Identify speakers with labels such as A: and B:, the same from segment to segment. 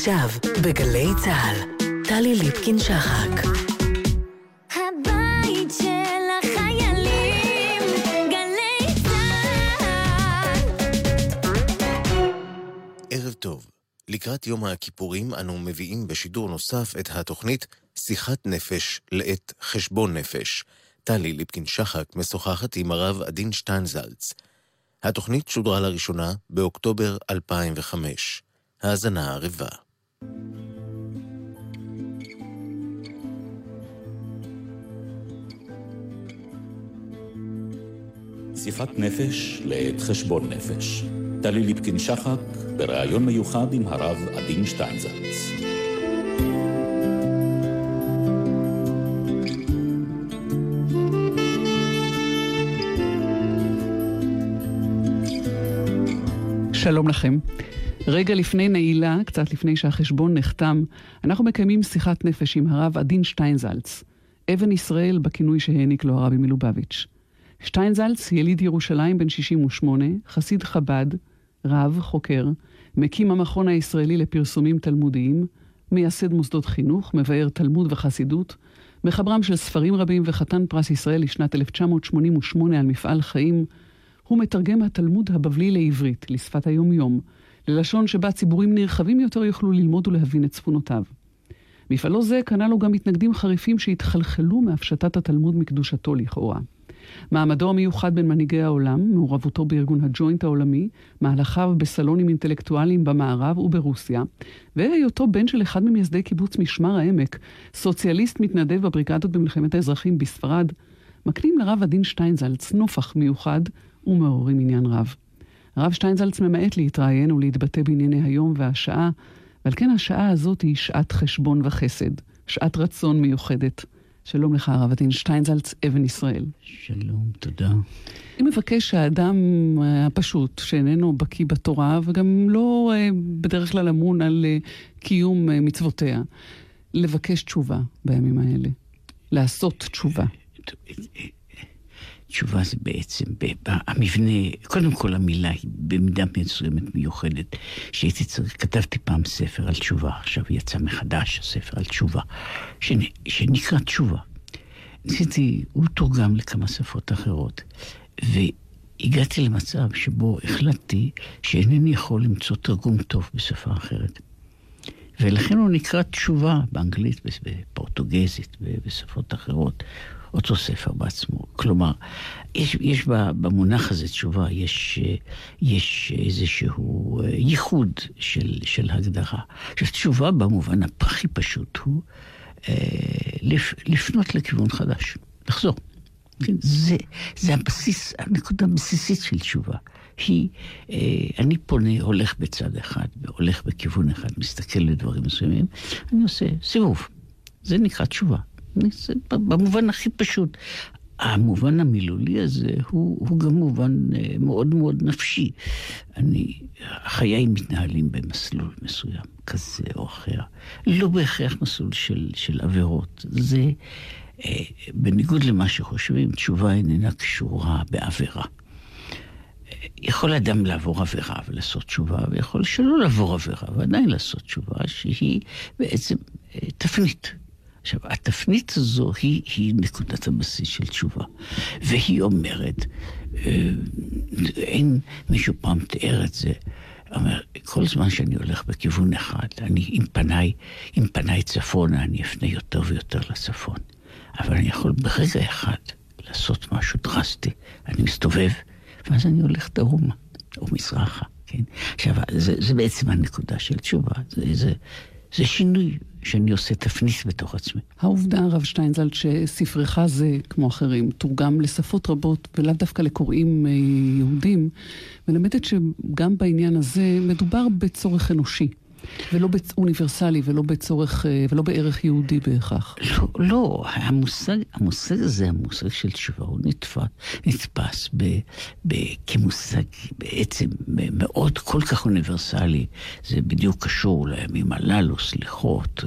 A: עכשיו, בגלי צה"ל, טלי ליפקין-שחק.
B: הבית של החיילים, גלי צה"ל.
C: ערב טוב. לקראת יום הכיפורים אנו מביאים בשידור נוסף את התוכנית שיחת נפש לעת חשבון נפש. טלי ליפקין-שחק משוחחת עם הרב עדין שטיינזלץ. התוכנית שודרה לראשונה באוקטובר 2005. האזנה ערבה.
D: שיחת נפש לעת חשבון נפש. טלי ליפקין-שחק בריאיון מיוחד עם הרב עדין שטיינזלץ.
E: שלום לכם. רגע לפני נעילה, קצת לפני שהחשבון נחתם, אנחנו מקיימים שיחת נפש עם הרב עדין שטיינזלץ, אבן ישראל בכינוי שהעניק לו הרבי מלובביץ'. שטיינזלץ, יליד ירושלים בן 68, חסיד חב"ד, רב, חוקר, מקים המכון הישראלי לפרסומים תלמודיים, מייסד מוסדות חינוך, מבאר תלמוד וחסידות, מחברם של ספרים רבים וחתן פרס ישראל לשנת 1988 על מפעל חיים, הוא מתרגם התלמוד הבבלי לעברית, לשפת היומיום, ללשון שבה ציבורים נרחבים יותר יוכלו ללמוד ולהבין את צפונותיו. מפעלו זה קנה לו גם מתנגדים חריפים שהתחלחלו מהפשטת התלמוד מקדושתו לכאורה. מעמדו המיוחד בין מנהיגי העולם, מעורבותו בארגון הג'וינט העולמי, מהלכיו בסלונים אינטלקטואליים במערב וברוסיה, והיותו בן של אחד ממייסדי קיבוץ משמר העמק, סוציאליסט מתנדב בבריגדות במלחמת האזרחים בספרד, מקנים לרב עדין שטיינזלץ נופח מיוחד ומעוררים עניין רב. הרב שטיינזלץ ממעט להתראיין ולהתבטא בענייני היום והשעה, ועל כן השעה הזאת היא שעת חשבון וחסד, שעת רצון מיוחדת. שלום לך, הרב עדין שטיינזלץ, אבן ישראל.
F: שלום, תודה.
E: אני מבקש שהאדם אה, הפשוט, שאיננו בקיא בתורה, וגם לא אה, בדרך כלל אמון על אה, קיום מצוותיה, לבקש תשובה בימים האלה. לעשות תשובה.
F: תשובה זה בעצם, המבנה, קודם כל המילה היא במידה מסוימת מיוחדת, שהייתי צריך, כתבתי פעם ספר על תשובה, עכשיו יצא מחדש הספר על תשובה, שנ, שנקרא תשובה. ניסיתי, הוא תורגם לכמה שפות אחרות, והגעתי למצב שבו החלטתי שאינני יכול למצוא תרגום טוב בשפה אחרת. ולכן הוא נקרא תשובה באנגלית, בפורטוגזית ובשפות אחרות. אותו ספר בעצמו. כלומר, יש, יש במונח הזה תשובה, יש, יש איזשהו ייחוד של, של הגדרה. עכשיו, תשובה במובן הכי פשוט הוא אה, לפ, לפנות לכיוון חדש, לחזור. כן, זה, זה הבסיס, הנקודה הבסיסית של תשובה. היא, אה, אני פונה, הולך בצד אחד, והולך בכיוון אחד, מסתכל לדברים מסוימים, אני עושה סיבוב. זה נקרא תשובה. במובן הכי פשוט. המובן המילולי הזה הוא, הוא גם מובן אה, מאוד מאוד נפשי. אני, חיי מתנהלים במסלול מסוים, כזה או אחר. לא בהכרח מסלול של, של עבירות. זה, אה, בניגוד למה שחושבים, תשובה איננה קשורה בעבירה. יכול אדם לעבור עבירה ולעשות תשובה, ויכול שלא לעבור עבירה ועדיין לעשות תשובה, שהיא בעצם אה, תפנית. עכשיו, התפנית הזו היא, היא נקודת הבסיס של תשובה. והיא אומרת, אה, אין מישהו פעם תיאר את זה, אומר, כל זמן שאני הולך בכיוון אחד, אני עם פניי, עם פניי צפונה, אני אפנה יותר ויותר לצפון. אבל אני יכול ברגע אחד לעשות משהו דרסטי. אני מסתובב, ואז אני הולך דרומה, או מזרחה, כן? עכשיו, זה, זה בעצם הנקודה של תשובה. זה, זה, זה שינוי שאני עושה תפניס בתוך עצמי.
E: העובדה, הרב שטיינזלד, שספרך זה, כמו אחרים, תורגם לשפות רבות, ולאו דווקא לקוראים אה, יהודים, מלמדת שגם בעניין הזה מדובר בצורך אנושי. ולא. אוניברסלי, ולא בצורך, אה, ולא בערך יהודי בהכרח.
F: לא, לא, המושג, המושג הזה, המושג של תשובה, הוא נתפס, נתפס ב, ב, כמושג בעצם מאוד כל כך אוניברסלי. זה בדיוק קשור לימים הללו, סליחות,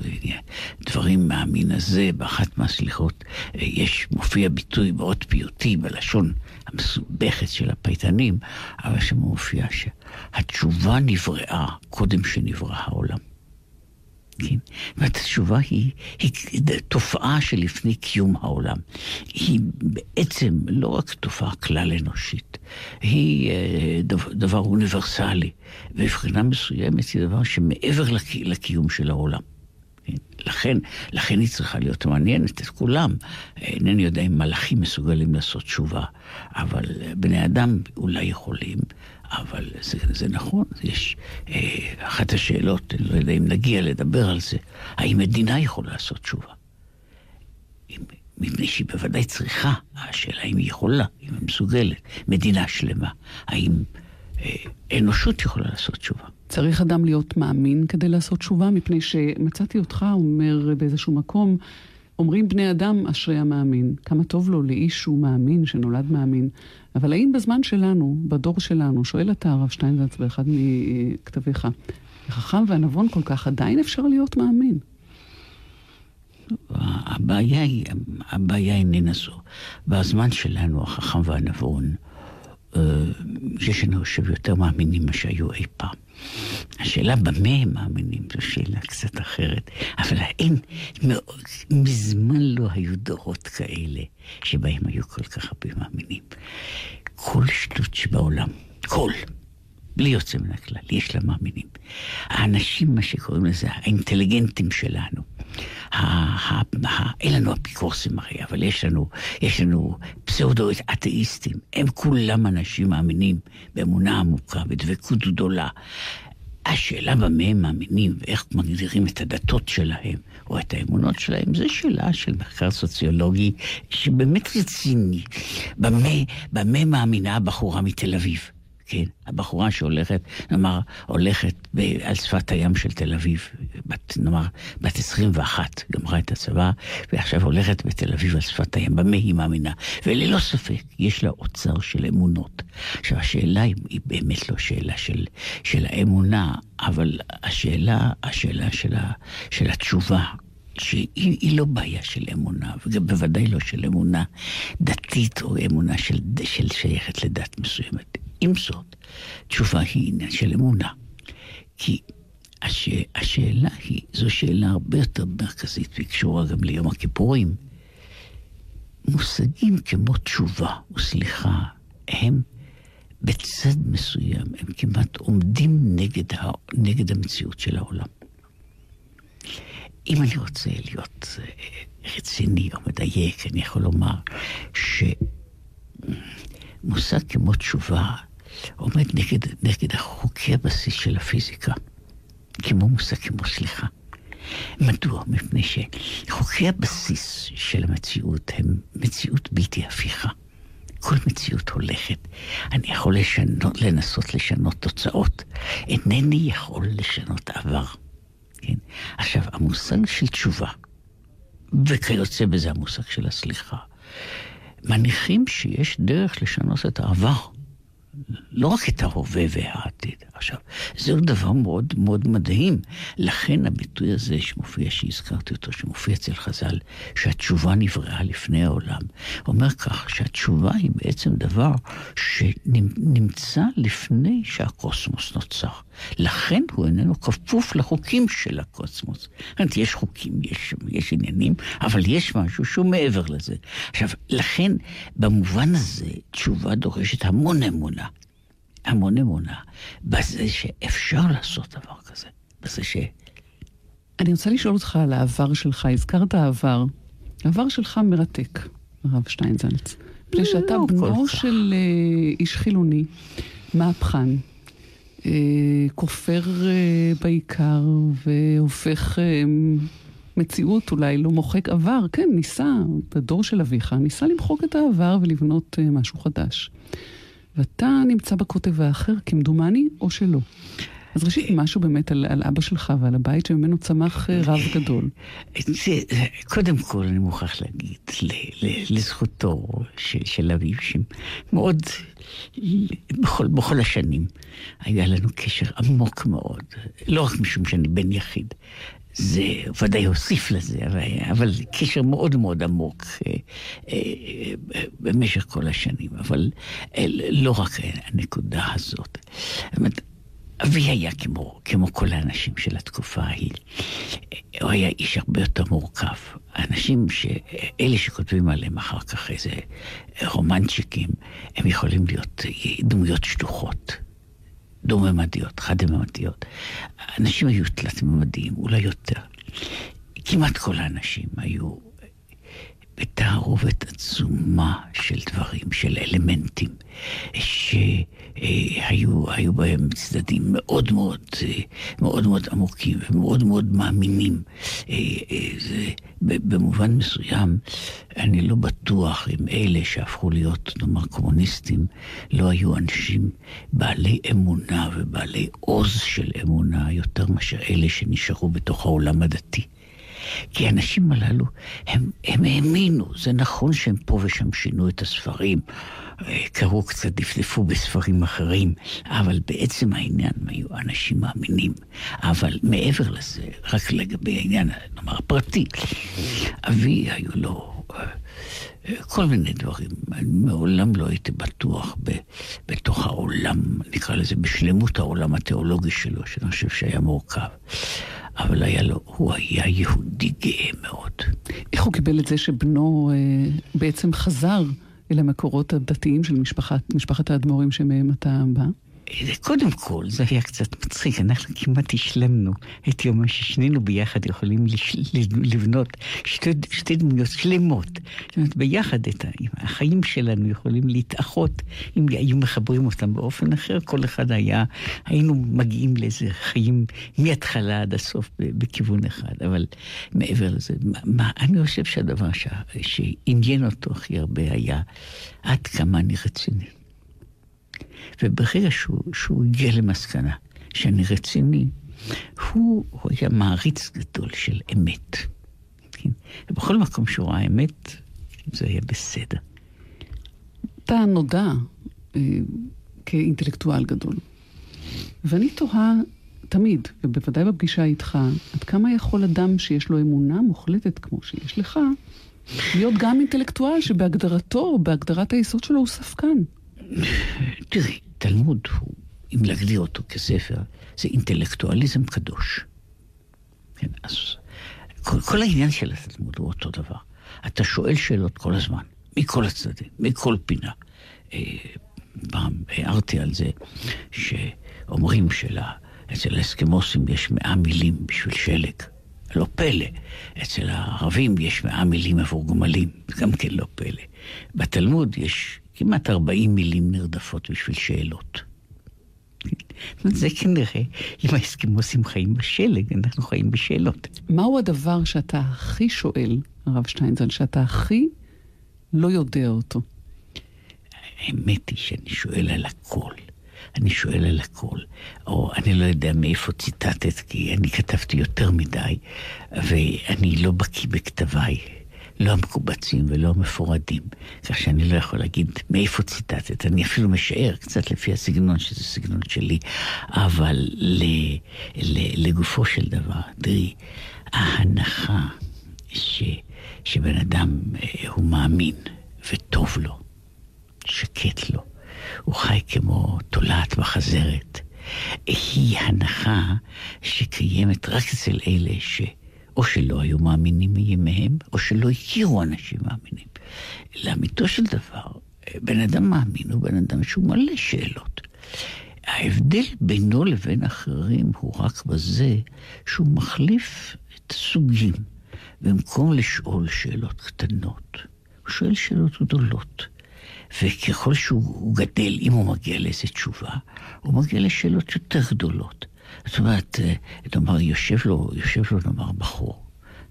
F: דברים מהמין הזה. באחת מהסליחות יש, מופיע ביטוי מאוד פיוטי בלשון המסובכת של הפייטנים, אבל שמופיע שהתשובה נבראה קודם שנברא העולם. כן? זאת התשובה היא, היא תופעה שלפני קיום העולם. היא בעצם לא רק תופעה כלל אנושית, היא אה, דבר, אוניברסלי, ובבחינה מסוימת היא דבר שמעבר לקי, לקיום של העולם. כן? לכן, לכן היא צריכה להיות מעניינת את כולם. אינני יודע אם מלאכים מסוגלים לעשות תשובה, אבל בני אדם אולי יכולים, אבל זה, זה נכון, יש אה, אחת השאלות, אני לא יודע אם נגיע לדבר על זה, האם מדינה יכולה לעשות תשובה? אם, מפני שהיא בוודאי צריכה, השאלה אם היא יכולה, אם היא מסוגלת, מדינה שלמה, האם אה, אנושות יכולה לעשות תשובה?
E: צריך אדם להיות מאמין כדי לעשות תשובה, מפני שמצאתי אותך אומר באיזשהו מקום, אומרים בני אדם אשרי המאמין. כמה טוב לו לאיש שהוא מאמין, שנולד מאמין. אבל האם בזמן שלנו, בדור שלנו, שואל אתה הרב שטיינזלץ באחד מכתביך, החכם והנבון כל כך, עדיין אפשר להיות מאמין?
F: הבעיה היא, הבעיה איננה זו. בזמן שלנו, החכם והנבון, יש לנו חושב יותר מאמינים ממה שהיו אי פעם. השאלה במה הם מאמינים זו שאלה קצת אחרת, אבל האם מזמן לא היו דורות כאלה שבהם היו כל כך הרבה מאמינים. כל שטות שבעולם, כל, בלי יוצא מן הכלל, יש לה מאמינים. האנשים, מה שקוראים לזה, האינטליגנטים שלנו, אין לנו אפיקורסים הרי, אבל יש לנו, יש לנו פסאודו-אתאיסטים. הם כולם אנשים מאמינים באמונה עמוקה, בדבקות גדולה. השאלה במה הם מאמינים ואיך מגדירים את הדתות שלהם או את האמונות שלהם, זו שאלה של מחקר סוציולוגי שבאמת רציני. במה, במה מאמינה הבחורה מתל אביב? כן, הבחורה שהולכת, נאמר, הולכת ב, על שפת הים של תל אביב, בת, נאמר, בת 21, גמרה את הצבא, ועכשיו הולכת בתל אביב על שפת הים, במה היא מאמינה? וללא ספק, יש לה אוצר של אמונות. עכשיו, השאלה היא, היא באמת לא שאלה של, של האמונה, אבל השאלה, השאלה של, ה, של התשובה, שהיא לא בעיה של אמונה, וגם בוודאי לא של אמונה דתית או אמונה של, של שייכת לדת מסוימת. עם זאת, תשובה היא עניין של אמונה. כי הש... השאלה היא, זו שאלה הרבה יותר מרכזית וקשורה גם ליום הכיפורים. מושגים כמו תשובה וסליחה, הם בצד מסוים, הם כמעט עומדים נגד, ה... נגד המציאות של העולם. אם אני רוצה להיות אה, רציני או מדייק, אני יכול לומר שמושג כמו תשובה עומד נגד, נגד חוקי הבסיס של הפיזיקה, כמו מושג כמו סליחה. מדוע? מפני שחוקי הבסיס של המציאות הם מציאות בלתי הפיכה. כל מציאות הולכת. אני יכול לשנות, לנסות לשנות תוצאות. אינני יכול לשנות עבר. כן? עכשיו, המושג של תשובה, וכיוצא בזה המושג של הסליחה, מניחים שיש דרך לשנות את העבר. לא רק את ההווה והעתיד. עכשיו, זהו דבר מאוד מאוד מדהים. לכן הביטוי הזה שמופיע, שהזכרתי אותו, שמופיע אצל חז"ל, שהתשובה נבראה לפני העולם, אומר כך שהתשובה היא בעצם דבר שנמצא לפני שהקוסמוס נוצר. לכן הוא איננו כפוף לחוקים של הקוסמוס. זאת יש חוקים, יש, יש עניינים, אבל יש משהו שהוא מעבר לזה. עכשיו, לכן, במובן הזה, תשובה דורשת המון אמונה. המון אמונה בזה שאפשר לעשות דבר כזה. בזה ש...
E: אני רוצה לשאול אותך על העבר שלך. הזכרת העבר. העבר שלך מרתק, הרב שטיינזלץ. מפני שאתה
F: לא
E: בנו. של אה, איש חילוני, מהפכן, אה, כופר אה, בעיקר והופך אה, מציאות, אולי לא מוחק עבר. כן, ניסה, בדור של אביך, ניסה למחוק את העבר ולבנות אה, משהו חדש. ואתה נמצא בקוטב האחר, כמדומני, או שלא. אז ראשית, משהו באמת על, על אבא שלך ועל הבית שממנו צמח אה, רב גדול.
F: קודם כל, אני מוכרח להגיד, לזכותו של, של אביו, שמאוד, בכל, בכל השנים, היה לנו קשר עמוק מאוד, לא רק משום שאני בן יחיד, זה ודאי הוסיף לזה, אבל, קשר מאוד מאוד עמוק אה, אה, במשך כל השנים, אבל אה, לא רק הנקודה הזאת. זאת אומרת, אבי היה כמו, כמו כל האנשים של התקופה ההיא. הוא היה איש הרבה יותר מורכב. האנשים, ש... אלה שכותבים עליהם אחר כך איזה רומנצ'יקים, הם יכולים להיות דמויות שטוחות, דו-ממדיות, חד-ממדיות. האנשים היו תלת-ממדיים, אולי יותר. כמעט כל האנשים היו בתערובת עצומה של דברים, של אלמנטים, שהיו היו בהם צדדים מאוד מאוד, מאוד מאוד עמוקים ומאוד מאוד מאמינים. זה, במובן מסוים, אני לא בטוח אם אלה שהפכו להיות, נאמר, קומוניסטים, לא היו אנשים בעלי אמונה ובעלי עוז של אמונה יותר מאשר אלה שנשארו בתוך העולם הדתי. כי האנשים הללו, הם, הם האמינו, זה נכון שהם פה ושם שינו את הספרים, אה, קראו קצת, דפדפו בספרים אחרים, אבל בעצם העניין היו אנשים מאמינים. אבל מעבר לזה, רק לגבי העניין, נאמר, הפרטי, אבי היו לו... אה, כל מיני דברים. אני מעולם לא הייתי בטוח ב, בתוך העולם, נקרא לזה, בשלמות העולם התיאולוגי שלו, שאני חושב שהיה מורכב. אבל היה לו, הוא היה יהודי גאה מאוד.
E: איך הוא קיבל את זה שבנו אה, בעצם חזר אל המקורות הדתיים של משפחת, משפחת האדמו"רים שמהם אתה בא?
F: קודם כל, זה היה קצת מצחיק, אנחנו כמעט השלמנו את יום ששנינו ביחד יכולים. לבנות שתי, שתי דמויות שלמות. זאת אומרת, ביחד את החיים שלנו יכולים להתאחות, אם היו מחברים אותם באופן אחר, כל אחד היה, היינו מגיעים לאיזה חיים מההתחלה עד הסוף בכיוון אחד. אבל מעבר לזה, מה, אני חושב שהדבר. שעניין אותו הכי הרבה היה עד כמה אני רציני. וברגע שהוא, שהוא הגיע למסקנה שאני רציני, הוא, הוא היה מעריץ גדול של אמת. כן? ובכל מקום שהוא ראה אמת, זה היה בסדר.
E: אתה נודע אה, כאינטלקטואל גדול. ואני תוהה תמיד, ובוודאי בפגישה איתך, עד כמה יכול אדם שיש לו אמונה מוחלטת כמו שיש לך, להיות גם אינטלקטואל שבהגדרתו, בהגדרת היסוד שלו הוא ספקן.
F: תראי, תלמוד, אם להגדיר אותו כספר, זה אינטלקטואליזם קדוש. כן, אז כל, כל העניין של התלמוד הוא אותו דבר. אתה שואל שאלות כל הזמן, מכל הצדדים, מכל פינה. אה, פעם הערתי על זה שאומרים שאצל האסקימוסים יש מאה מילים בשביל שלג. לא פלא. אצל הערבים יש מאה מילים עבור גמלים, גם כן לא פלא. בתלמוד יש כמעט 40 מילים נרדפות בשביל שאלות. זה כנראה, אם האסקימוסים חיים בשלג, אנחנו חיים בשאלות.
E: מהו הדבר שאתה הכי שואל, הרב שטיינזל, שאתה הכי לא יודע אותו?
F: האמת היא שאני שואל על הכל. אני שואל על הכל. או אני לא יודע מאיפה ציטטת, כי אני כתבתי יותר מדי, ואני לא בקיא בכתביי. לא המקובצים ולא המפורדים, כך שאני לא יכול להגיד מאיפה ציטטת, אני אפילו משער קצת לפי הסגנון, שזה סגנון שלי, אבל ל, ל, לגופו של דבר, תראי, ההנחה ש, שבן אדם אה, הוא מאמין וטוב לו, שקט לו, הוא חי כמו תולעת בחזרת, היא הנחה שקיימת רק אצל אלה ש... או שלא היו מאמינים מימיהם, או שלא הכירו אנשים מאמינים. לאמיתו של דבר, בן אדם מאמין הוא בן אדם שהוא מלא שאלות. ההבדל בינו לבין אחרים הוא רק בזה שהוא מחליף את הסוגים. במקום לשאול שאלות קטנות, הוא שואל שאלות גדולות. וככל שהוא גדל, אם הוא מגיע לאיזה תשובה, הוא מגיע לשאלות יותר גדולות. זאת אומרת, אה, נאמר, יושב לו, יושב לו, נאמר, בחור,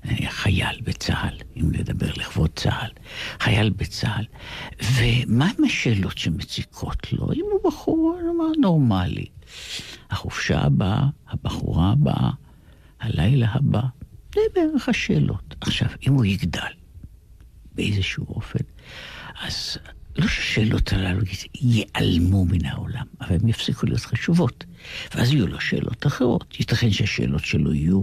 F: אה, חייל בצה"ל, אם נדבר לכבוד צה"ל, חייל בצה"ל, ומה עם השאלות שמציקות לו? אם הוא בחור, נאמר, נורמלי. החופשה הבאה, הבחורה הבאה, הלילה הבא, זה בערך השאלות. עכשיו, אם הוא יגדל באיזשהו אופן, אז לא שהשאלות הללו ייעלמו מן העולם, אבל הן יפסיקו להיות חשובות. ואז יהיו לו שאלות אחרות. ייתכן שהשאלות שלו יהיו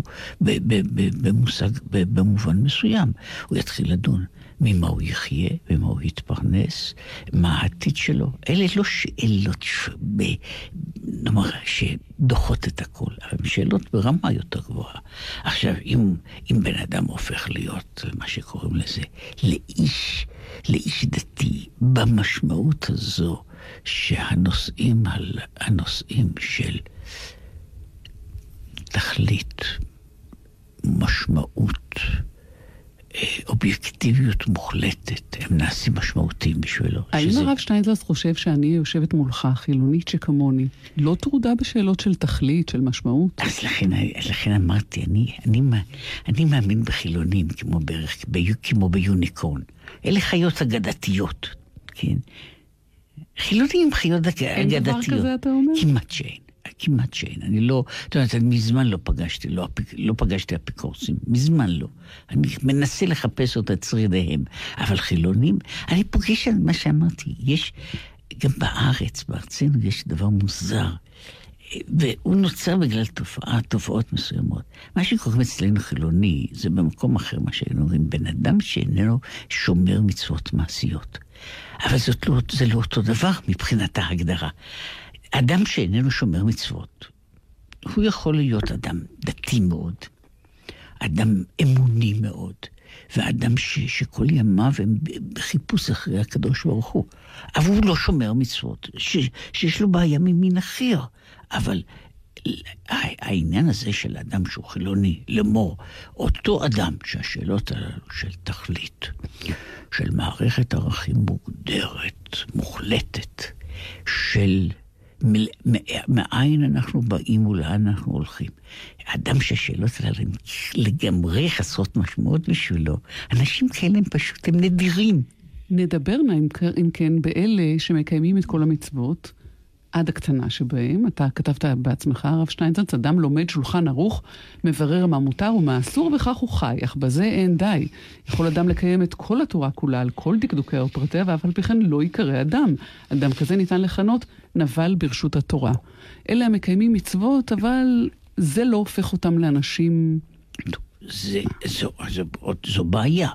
F: במושג, במובן מסוים. הוא יתחיל לדון ממה הוא יחיה, ממה הוא יתפרנס, מה העתיד שלו. אלה לא שאלות ש... ב... נאמר, שדוחות את הכל, אבל הן שאלות ברמה יותר גבוהה. עכשיו, אם, אם בן אדם הופך להיות, מה שקוראים לזה, לאיש, לאיש דתי, במשמעות הזו שהנושאים הנושאים של תכלית, משמעות, אובייקטיביות מוחלטת, הם נעשים משמעותיים בשבילו.
E: האם
F: שזה-
E: הרב שטיינזלס חושב שאני יושבת מולך, חילונית שכמוני, לא טרודה בשאלות של תכלית, של משמעות?
F: אז לכן, לכן אמרתי, אני, אני, אני מאמין בחילונים כמו בערך, ביו- כמו ביוניקורן. אלה חיות אגדתיות, כן? חילונים הם חיות אג-
E: אין דבר
F: אגדתיות.
E: כזה, אתה אומר?
F: כמעט שאין. כמעט שאין. אני לא, את יודעת, אני מזמן לא פגשתי, לא, לא פגשתי אפיקורסים, מזמן לא. אני מנסה לחפש אותה את שרידיהם. אבל חילונים, אני פוגש על מה שאמרתי, יש, גם בארץ, בארצנו, יש דבר מוזר. והוא נוצר בגלל תופעה, תופעות מסוימות. מה שקוראים אצלנו חילוני, זה במקום אחר מה שהיינו אומרים, בן אדם שאיננו שומר מצוות מעשיות. אבל זאת לא, זה לא אותו דבר מבחינת ההגדרה. אדם שאיננו שומר מצוות, הוא יכול להיות אדם דתי מאוד, אדם אמוני מאוד, ואדם ש, שכל ימיו הם בחיפוש אחרי הקדוש ברוך הוא. אבל הוא לא שומר מצוות, ש, שיש לו בעיה ממין אחר. אבל העניין הזה של אדם שהוא חילוני, לאמור, אותו אדם שהשאלות הללו של תכלית, של מערכת ערכים מוגדרת, מוחלטת, של מאין אנחנו באים ולאן אנחנו הולכים. אדם שהשאלות הללו הן לגמרי חסרות משמעות בשבילו, אנשים כאלה הם פשוט, הם נדירים.
E: נדבר נא אם כן באלה שמקיימים את כל המצוות, עד הקטנה שבהם. אתה כתבת בעצמך, הרב שטיינזלץ, אדם לומד שולחן ערוך, מברר מה מותר ומה אסור, וכך הוא חי, אך בזה אין די. יכול אדם לקיים את כל התורה כולה על כל דקדוקיה ופרטיה, ואף על פי כן לא ייקרא אדם. אדם כזה ניתן לכנות נבל ברשות התורה. אלה המקיימים מצוות, אבל זה לא הופך אותם לאנשים...
F: זה, זו, זו, זו, זו בעיה,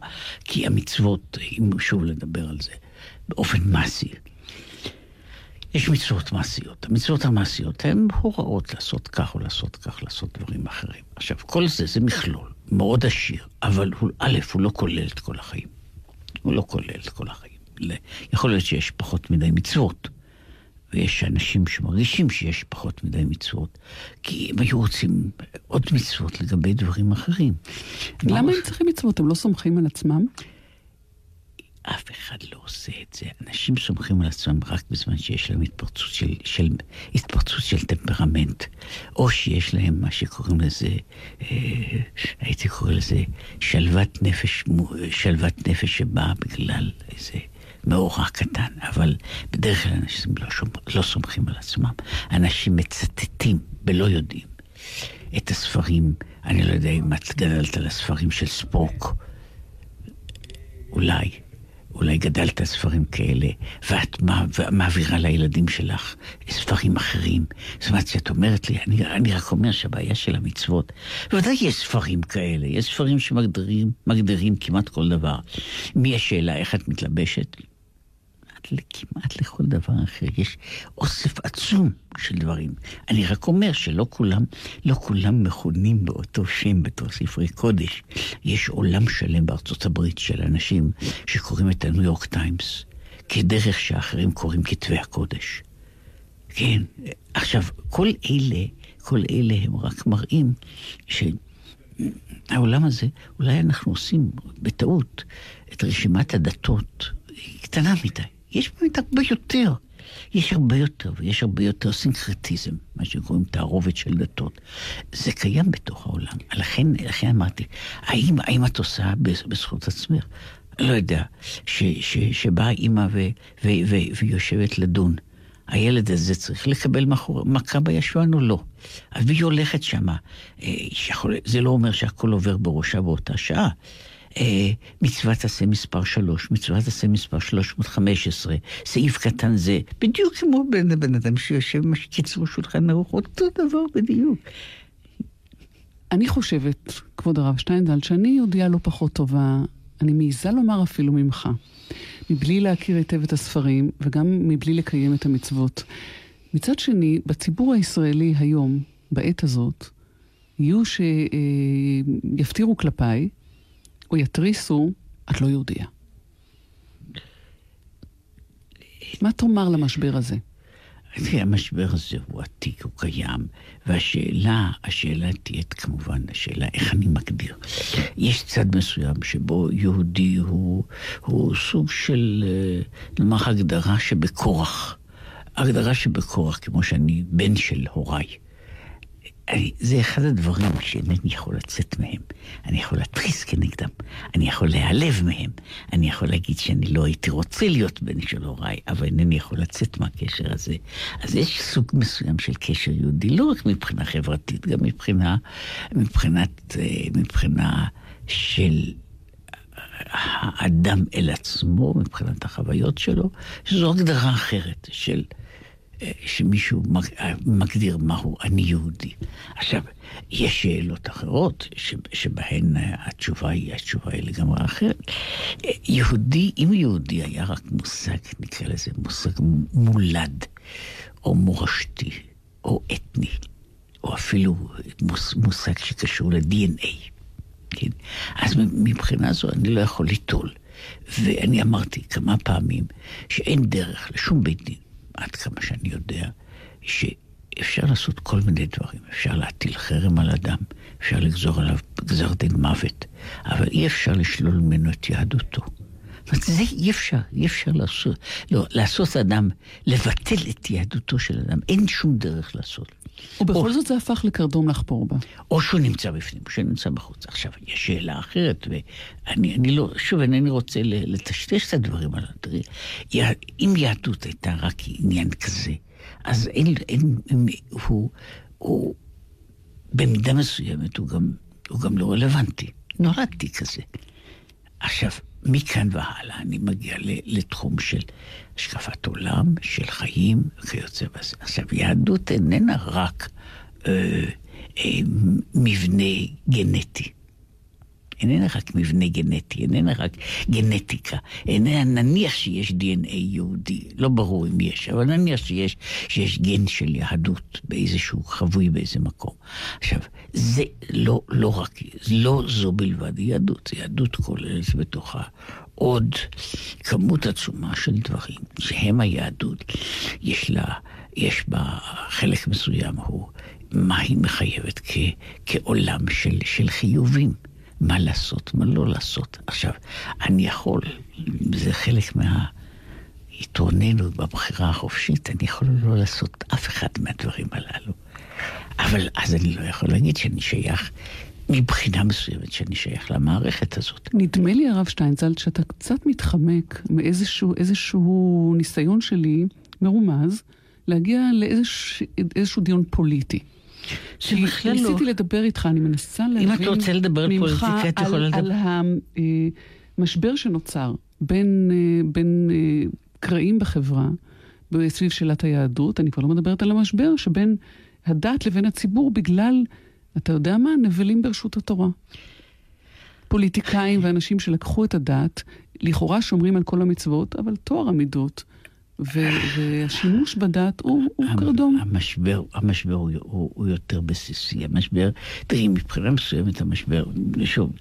F: כי המצוות, אם שוב לדבר על זה, באופן מעשי, יש מצוות מעשיות. המצוות המעשיות הן הוראות לעשות כך או לעשות כך, לעשות דברים אחרים. עכשיו, כל זה זה מכלול מאוד עשיר, אבל הוא, א', הוא לא כולל את כל החיים. הוא לא כולל את כל החיים. יכול להיות שיש פחות מדי מצוות. ויש אנשים שמרגישים שיש פחות מדי מצוות, כי הם היו רוצים עוד מצוות לגבי דברים אחרים.
E: למה הם צריכים מצוות? הם לא סומכים על עצמם?
F: אף אחד לא עושה את זה. אנשים סומכים על עצמם רק בזמן שיש להם התפרצות של, של, התפרצות של טמפרמנט, או שיש להם מה שקוראים לזה, אה, הייתי קורא לזה שלוות נפש, שלוות נפש שבאה בגלל איזה מאורע קטן, אבל בדרך כלל אנשים לא, שומר, לא סומכים על עצמם. אנשים מצטטים ולא יודעים את הספרים, אני לא יודע אם את גדלת על הספרים של ספוק. אולי, אולי גדלת על ספרים כאלה, ואת מע- מעבירה לילדים שלך ספרים אחרים. זאת אומרת, שאת אומרת לי, אני, אני רק אומר שהבעיה של המצוות, בוודאי יש ספרים כאלה, יש ספרים שמגדירים מגדירים כמעט כל דבר. מהשאלה איך את מתלבשת, עד לכמעט לכל דבר אחר. יש אוסף עצום של דברים. אני רק אומר שלא כולם, לא כולם מכונים באותו שם בתור ספרי קודש. יש עולם שלם בארצות הברית של אנשים שקוראים את הניו יורק טיימס כדרך שאחרים קוראים כתבי הקודש. כן, עכשיו, כל אלה, כל אלה הם רק מראים שהעולם הזה, אולי אנחנו עושים בטעות את רשימת הדתות היא קטנה מדי. יש באמת הרבה יותר. יש הרבה יותר, ויש הרבה יותר סינקרטיזם, מה שקוראים תערובת של דתות. זה קיים בתוך העולם. לכן, לכן אמרתי, האם, האם את עושה בזכות עצמך? לא יודע, ש, ש, שבאה אימא ו, ו, ו, ויושבת לדון. הילד הזה צריך לקבל מחור, מכה בישבן או לא. והיא הולכת שמה. אה, זה לא אומר שהכל עובר בראשה באותה שעה. אה, מצוות עשה מספר שלוש, מצוות עשה מספר 315, סעיף קטן זה, בדיוק כמו בן, בן אדם שיושב קיצור שולחן ערוך, אותו דבר בדיוק.
E: אני חושבת, כבוד הרב שטיינזל, שאני יהודייה לא פחות טובה. אני מעיזה לומר אפילו ממך, מבלי להכיר היטב את הספרים וגם מבלי לקיים את המצוות. מצד שני, בציבור הישראלי היום, בעת הזאת, יהיו שיפטירו כלפיי, או יתריסו, את לא יהודייה. מה תאמר למשבר הזה?
F: תראה, המשבר הזה הוא עתיק, הוא קיים, והשאלה, השאלה תהיה כמובן, השאלה איך אני מגדיר. יש צד מסוים שבו יהודי הוא, הוא סוג של, אה, נאמר, הגדרה שבכורח. הגדרה שבכורח, כמו שאני בן של הוריי. אני, זה אחד הדברים שאינני יכול לצאת מהם. אני יכול להתריס כנגדם, אני יכול להיעלב מהם, אני יכול להגיד שאני לא הייתי רוצה להיות בן של הוריי, אבל אינני יכול לצאת מהקשר הזה. אז יש סוג מסוים של קשר יהודי, לא רק מבחינה חברתית, גם מבחינה, מבחינת, אה, מבחינה של האדם אל עצמו, מבחינת החוויות שלו, שזו הגדרה אחרת של... שמישהו מגדיר מהו אני יהודי. עכשיו, יש שאלות אחרות שבהן התשובה היא, התשובה היא לגמרי אחרת. יהודי, אם יהודי היה רק מושג, נקרא לזה מושג מולד, או מורשתי, או אתני, או אפילו מושג שקשור ל-DNA, כן? אז מבחינה זו אני לא יכול ליטול. ואני אמרתי כמה פעמים שאין דרך לשום בית דין עד כמה שאני יודע, שאפשר לעשות כל מיני דברים. אפשר להטיל חרם על אדם, אפשר לגזור עליו גזר דין מוות, אבל אי אפשר לשלול ממנו את יהדותו. זה אי אפשר, אי אפשר לעשות, לא, לעשות אדם, לבטל את יהדותו של אדם, אין שום דרך לעשות.
E: ובכל או, זאת זה הפך לקרדום לחפור בה.
F: או שהוא נמצא בפנים, או שהוא נמצא בחוץ. עכשיו, יש שאלה אחרת, ואני אני לא, שוב, אינני רוצה לטשטש את הדברים הללו. תראי, אם יהדות הייתה רק עניין כזה, אז אין, אין, אין הוא, הוא, במידה מסוימת הוא גם, הוא גם לא רלוונטי. נולדתי כזה. עכשיו, מכאן והלאה אני מגיע לתחום של השקפת עולם, של חיים וכיוצא בזה. עכשיו, יהדות איננה רק אה, אה, מבנה גנטי. איננה רק מבנה גנטי, איננה רק גנטיקה, איננה, נניח שיש DNA יהודי, לא ברור אם יש, אבל נניח שיש, שיש גן של יהדות באיזשהו חבוי באיזה מקום. עכשיו, זה לא, לא רק, לא זו בלבד יהדות, יהדות כוללת בתוכה עוד כמות עצומה של דברים שהם היהדות. יש לה, יש בה חלק מסוים הוא מה היא מחייבת כ, כעולם של, של חיובים. מה לעשות, מה לא לעשות. עכשיו, אני יכול, זה חלק מהיתרוננו בבחירה החופשית, אני יכול לא לעשות אף אחד מהדברים הללו. אבל אז אני לא יכול להגיד שאני שייך מבחינה מסוימת שאני שייך למערכת הזאת.
E: נדמה לי, הרב שטיינזלד, שאתה קצת מתחמק מאיזשהו ניסיון שלי, מרומז, להגיע לאיזשהו דיון פוליטי.
F: שבכלל לא...
E: ניסיתי לדבר איתך, אני מנסה להבין
F: אם אתה רוצה לדבר פוליטיקה, את יכולה לדבר.
E: על המשבר שנוצר בין, אה, בין אה, קרעים בחברה, סביב שאלת היהדות, אני כבר לא מדברת על המשבר שבין הדת לבין הציבור בגלל, אתה יודע מה? נבלים ברשות התורה. פוליטיקאים ואנשים שלקחו את הדת, לכאורה שומרים על כל המצוות, אבל טוהר המידות והשימוש בדת הוא, הוא קרדום.
F: המשבר, המשבר הוא, הוא, הוא יותר בסיסי. המשבר, תראי, מבחינה מסוימת המשבר, שוב,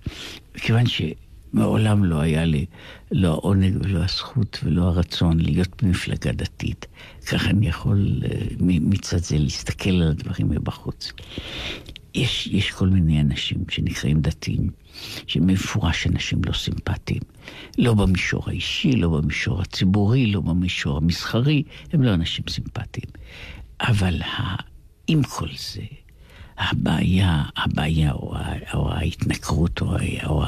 F: מכיוון שמעולם לא היה לי לא העונג ולא הזכות ולא הרצון להיות במפלגה דתית, ככה אני יכול אה, מצד זה להסתכל על הדברים מבחוץ. יש, יש כל מיני אנשים שנקראים דתיים, שמפורש אנשים לא סימפטיים. לא במישור האישי, לא במישור הציבורי, לא במישור המסחרי, הם לא אנשים סימפטיים. אבל עם כל זה, הבעיה, הבעיה או, או ההתנכרות או, או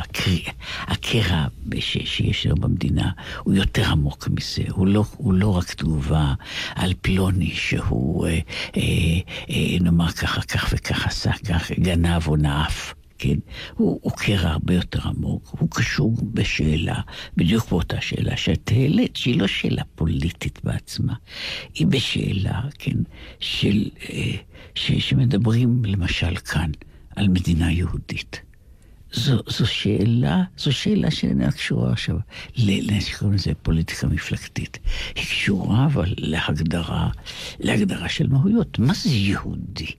F: הקרע שיש היום במדינה הוא יותר עמוק מזה. הוא לא, הוא לא רק תגובה על פלוני שהוא, אה, אה, אה, נאמר ככה, כך וכך עשה, כך גנב או נאף. כן? הוא, הוא קרע הרבה יותר עמוק, הוא קשור בשאלה, בדיוק באותה שאלה שאת העלית, שהיא לא שאלה פוליטית בעצמה, היא בשאלה, כן, של, אה, ש, שמדברים למשל כאן על מדינה יהודית. זו, זו שאלה, זו שאלה שאינה קשורה עכשיו שקוראים לזה פוליטיקה מפלגתית. היא קשורה אבל להגדרה, להגדרה של מהויות. מה זה יהודי?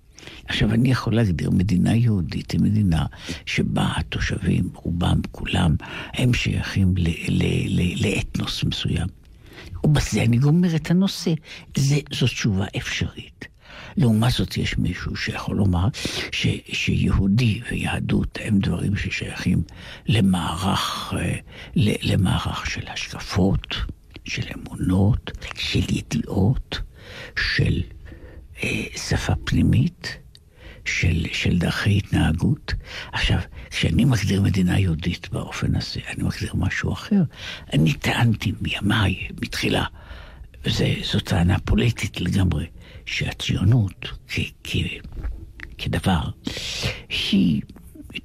F: עכשיו, אני יכול להגדיר מדינה יהודית, היא מדינה שבה התושבים, רובם, כולם, הם שייכים לאתנוס מסוים. ובזה אני גומר את הנושא. זה, זו תשובה אפשרית. לעומת זאת יש מישהו שיכול לומר ש, שיהודי ויהדות הם דברים ששייכים למערך, אה, ל- למערך של השקפות, של אמונות, של ידיעות, של שפה פנימית, של, של דרכי התנהגות. עכשיו, כשאני מגדיר מדינה יהודית באופן הזה, אני מגדיר משהו אחר. אני טענתי מימיי, מתחילה, וזו טענה פוליטית לגמרי, שהציונות כ, כ, כדבר היא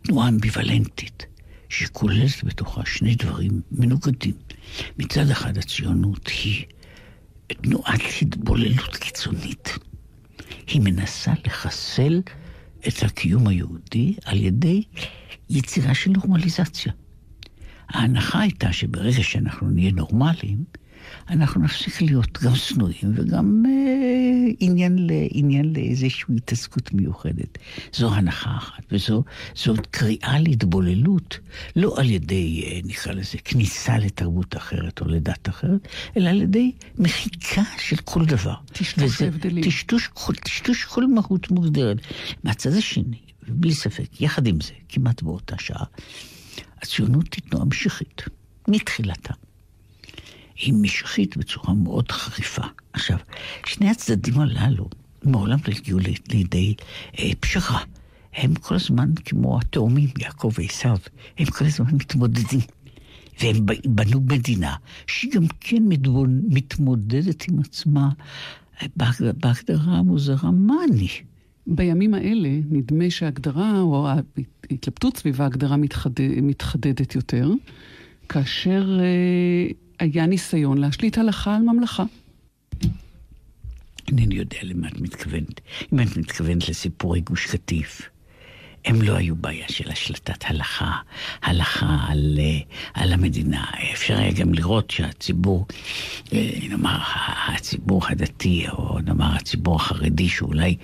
F: תנועה אמביוולנטית, שכוללת בתוכה שני דברים מנוגדים. מצד אחד הציונות היא תנועת התבוללות קיצונית. היא מנסה לחסל את הקיום היהודי על ידי יצירה של נורמליזציה. ההנחה הייתה שברגע שאנחנו נהיה נורמליים, אנחנו נפסיק להיות גם שנואים וגם אה, עניין, ל, עניין לאיזושהי התעסקות מיוחדת. זו הנחה אחת, וזו קריאה להתבוללות, לא על ידי, אה, נקרא לזה, כניסה לתרבות אחרת או לדת אחרת, אלא על ידי מחיקה של כל דבר.
E: טשטוש ההבדלים.
F: טשטוש, טשטוש כל מהות מוגדרת. מהצד השני, ובלי ספק, יחד עם זה, כמעט באותה שעה, הציונות היא תנועה משיחית, מתחילתה. היא משיחית בצורה מאוד חריפה. עכשיו, שני הצדדים הללו מעולם לא הגיעו לידי אה, פשרה. הם כל הזמן כמו התאומים, יעקב ועשיו, הם כל הזמן מתמודדים. והם בנו מדינה שהיא גם כן מתמודדת עם עצמה אה, בהגדרה המוזרה, מה אני?
E: בימים האלה נדמה שההגדרה, או ההתלבטות סביב ההגדרה מתחדד, מתחדדת יותר, כאשר אה, היה ניסיון להשליט הלכה על ממלכה.
F: אינני יודע למה את מתכוונת. אם את מתכוונת לסיפורי גוש קטיף, הם לא היו בעיה של השלטת הלכה, הלכה על, אה, על המדינה. אפשר היה גם לראות שהציבור, אה, נאמר, הציבור הדתי, או נאמר הציבור החרדי, שאולי,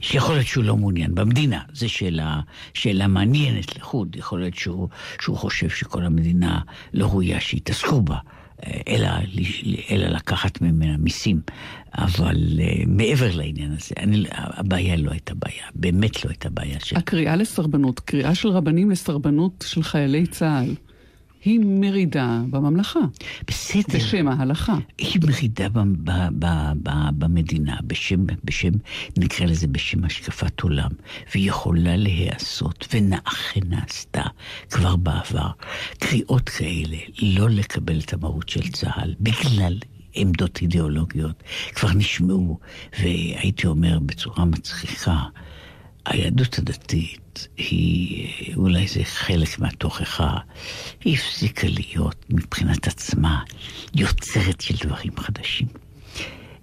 F: שיכול להיות שהוא לא מעוניין במדינה, זו שאלה, שאלה מעניינת לחוד, יכול להיות שהוא, שהוא חושב שכל המדינה לא ראויה שיתעסקו בה. אלא, אלא לקחת ממנה מיסים. אבל uh, מעבר לעניין הזה, אני, הבעיה לא הייתה בעיה, באמת לא הייתה בעיה של...
E: הקריאה לסרבנות, קריאה של רבנים לסרבנות של חיילי צה"ל, היא מרידה בממלכה.
F: בסדר.
E: בשם ההלכה.
F: היא מרידה ב, ב, ב, ב, במדינה, בשם, בשם, נקרא לזה בשם השקפת עולם, והיא יכולה להיעשות, ואכן נעשתה כבר בעבר. קריאות כאלה, לא לקבל את המהות של צה"ל, בגלל עמדות אידיאולוגיות, כבר נשמעו, והייתי אומר בצורה מצחיקה, היהדות הדתית היא, אולי זה חלק מהתוכחה, היא הפסיקה להיות מבחינת עצמה יוצרת של דברים חדשים.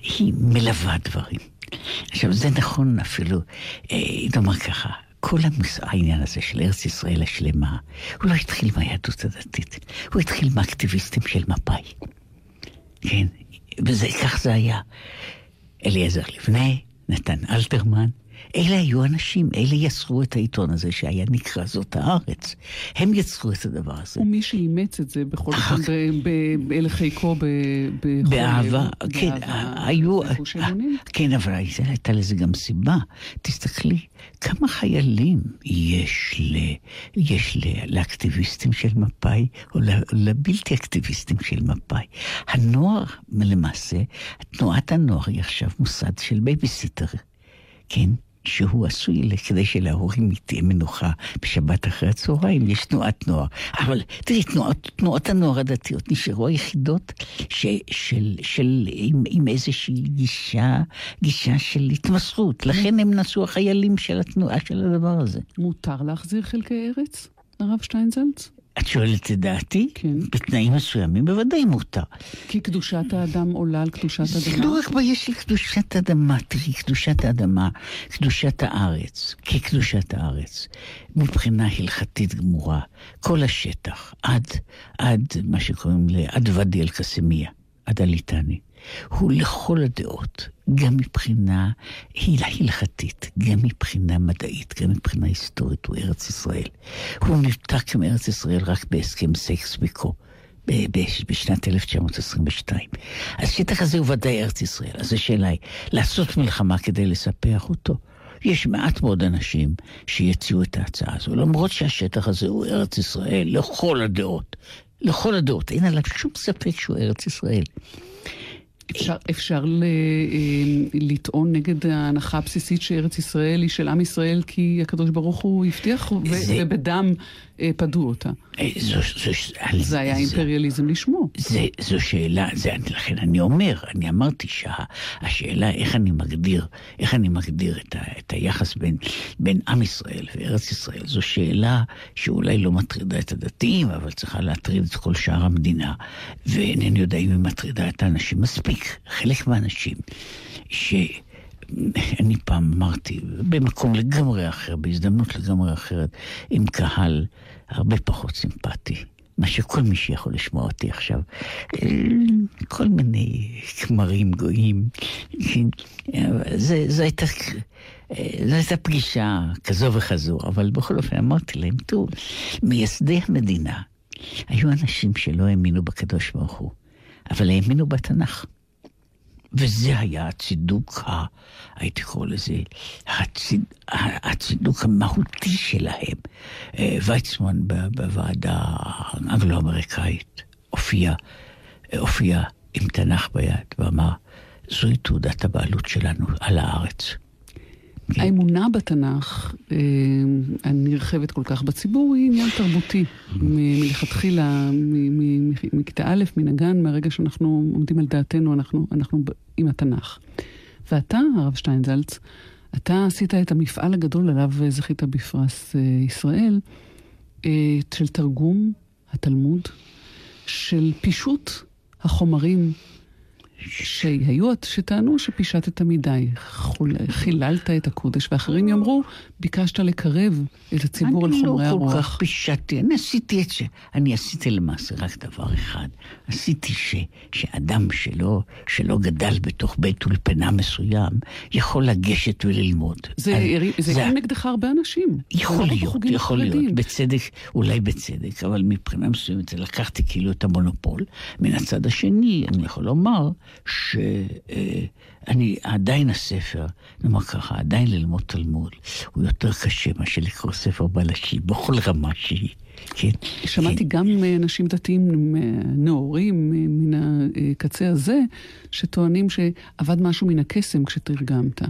F: היא מלווה דברים. עכשיו, זה נכון אפילו, אה, נאמר ככה, כל המוס... העניין הזה של ארץ ישראל השלמה, הוא לא התחיל מהיהדות הדתית, הוא התחיל מהאקטיביסטים של מפא"י. כן, וכך זה היה. אליעזר לבנה, נתן אלתרמן, אלה היו אנשים, אלה יצרו את העיתון הזה שהיה נקרא זאת הארץ. הם יצרו את הדבר הזה.
E: ומי שאימץ את זה בכל זאת, אל חיקו,
F: באהבה, כן, היו, כן, אבל הייתה לזה גם סיבה. תסתכלי, כמה חיילים יש, ל, יש ל, לאקטיביסטים של מפא"י, או לבלתי אקטיביסטים של מפא"י. הנוער, למעשה, תנועת הנוער היא עכשיו מוסד של בייביסיטר. כן? שהוא עשוי כדי שלהורים תהיה מנוחה בשבת אחרי הצהריים, יש תנועת נוער. אבל תראי, תנועות, תנועות הנוער הדתיות נשארו היחידות ש, של, של, עם, עם איזושהי גישה, גישה של התמסרות. לכן הם נשאו החיילים של התנועה של הדבר הזה.
E: מותר להחזיר חלקי ארץ, הרב שטיינזלץ?
F: את שואלת את דעתי?
E: כן.
F: בתנאים מסוימים בוודאי מותר.
E: כי קדושת האדם עולה על קדושת
F: זה
E: אדמה?
F: לא רק בעיה של קדושת אדמה, תראי, קדושת האדמה, קדושת הארץ, כקדושת הארץ, מבחינה הלכתית גמורה, כל השטח, עד, עד מה שקוראים. עד ואדי אל-קסמיה, עד הליטני, הוא לכל הדעות, גם מבחינה הל- הלכתית, גם מבחינה מדעית, גם מבחינה היסטורית, הוא ארץ ישראל. הוא נותק מארץ ישראל רק בהסכם סייקס פיקו. בשנת 1922. השטח הזה הוא ודאי ארץ ישראל. אז השאלה היא, לעשות מלחמה כדי לספח אותו? יש מעט מאוד אנשים שיציעו את ההצעה הזו, למרות שהשטח הזה הוא ארץ ישראל לכל הדעות. לכל הדעות, אין עליו שום ספק שהוא ארץ ישראל.
E: אפשר, אפשר ל, אה, לטעון נגד ההנחה הבסיסית שארץ ישראל היא של עם ישראל כי הקדוש ברוך הוא הבטיח
F: זה-
E: ובדם פדו אותה.
F: אה, זו, זו, על-
E: זה היה
F: זו-
E: אימפריאליזם לשמו.
F: זה, זו שאלה, זה, לכן אני אומר, אני אמרתי שהשאלה איך אני מגדיר, איך אני מגדיר את, ה, את היחס בין, בין עם ישראל וארץ ישראל, זו שאלה שאולי לא מטרידה את הדתיים, אבל צריכה להטריד את כל שאר המדינה, ואינני יודע אם היא מטרידה את האנשים מספיק. חלק מהאנשים ש... אני פעם אמרתי, במקום לגמרי אחר, בהזדמנות לגמרי אחרת, עם קהל הרבה פחות סימפטי. מה שכל מי שיכול לשמוע אותי עכשיו, כל מיני כמרים גויים. זה, זה הייתה, זו הייתה פגישה כזו וכזו, אבל בכל אופן אמרתי להם, תראו, מייסדי המדינה היו אנשים שלא האמינו בקדוש ברוך הוא, אבל האמינו בתנ"ך. וזה היה הצידוק, ה, הייתי קורא לזה, הציד, הצידוק המהותי שלהם. אה, ויצמן בוועדה האנגלו-אמריקאית הופיע, הופיע עם תנ"ך ביד ואמר, זוהי תעודת הבעלות שלנו על הארץ. כן.
E: האמונה בתנ"ך, אה, הנרחבת כל כך בציבור, היא עניין תרבותי. מ- מלכתחילה, מכיתה א', מן הגן, מהרגע שאנחנו עומדים על דעתנו, אנחנו, אנחנו עם התנ"ך. ואתה, הרב שטיינזלץ, אתה עשית את המפעל הגדול עליו זכית בפרס אה, ישראל, אה, של תרגום התלמוד, של פישוט החומרים שהיו שטענו שפישטת מדי, חיללת את הקודש, ואחרים יאמרו, ביקשת לקרב את הציבור אל חומרי
F: אני לא כל כך
E: הרוח.
F: פישטתי, אני עשיתי את ש... אני עשיתי למעשה רק דבר אחד. עשיתי ש... שאדם שלא, שלא גדל בתוך בית אולפנה מסוים, יכול לגשת וללמוד.
E: זה זה הרים נגדך הרבה אנשים.
F: יכול
E: ולא
F: להיות, יכול
E: החרדיים.
F: להיות, בצדק, אולי בצדק, אבל מבחינה מסוימת לקחתי כאילו את המונופול. מן הצד השני, אני יכול לומר שאני עדיין הספר, נאמר ככה, עדיין ללמוד תלמוד, הוא יותר קשה מאשר לקרוא ספר בלשי, בכל רמה שהיא. כן,
E: שמעתי
F: כן.
E: גם מאנשים דתיים נאורים מן הקצה הזה, שטוענים שעבד משהו מן הקסם כשתרגמת.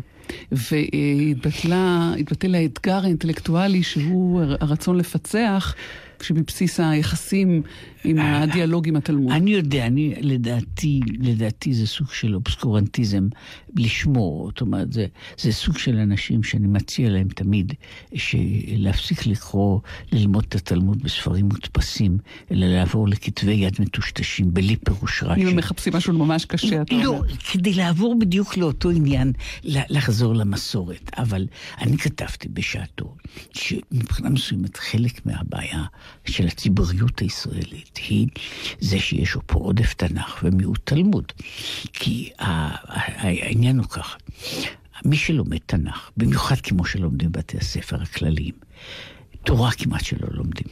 E: והתבטל האתגר האינטלקטואלי שהוא הרצון לפצח, שבבסיס היחסים עם הדיאלוג עם התלמוד.
F: אני יודע, אני, לדעתי, לדעתי זה סוג של אובסקורנטיזם לשמור. זאת אומרת, זה, זה סוג של אנשים שאני מציע להם תמיד להפסיק לקרוא, ללמוד את התלמוד בספרים מודפסים, אלא לעבור לכתבי יד מטושטשים, בלי פירוש רש"י.
E: אם הם מחפשים משהו ממש קשה, אתה
F: לא,
E: אומר.
F: כדי לעבור בדיוק לאותו עניין, לחזור למסורת. אבל אני כתבתי בשעתו, שמבחינה מסוימת חלק מהבעיה של הציבוריות הישראלית היא זה שיש פה עודף תנ"ך ומיעוט תלמוד. כי העניין הוא ככה, מי שלומד תנ"ך, במיוחד כמו שלומדים בבתי הספר הכלליים, תורה כמעט שלא לומדים.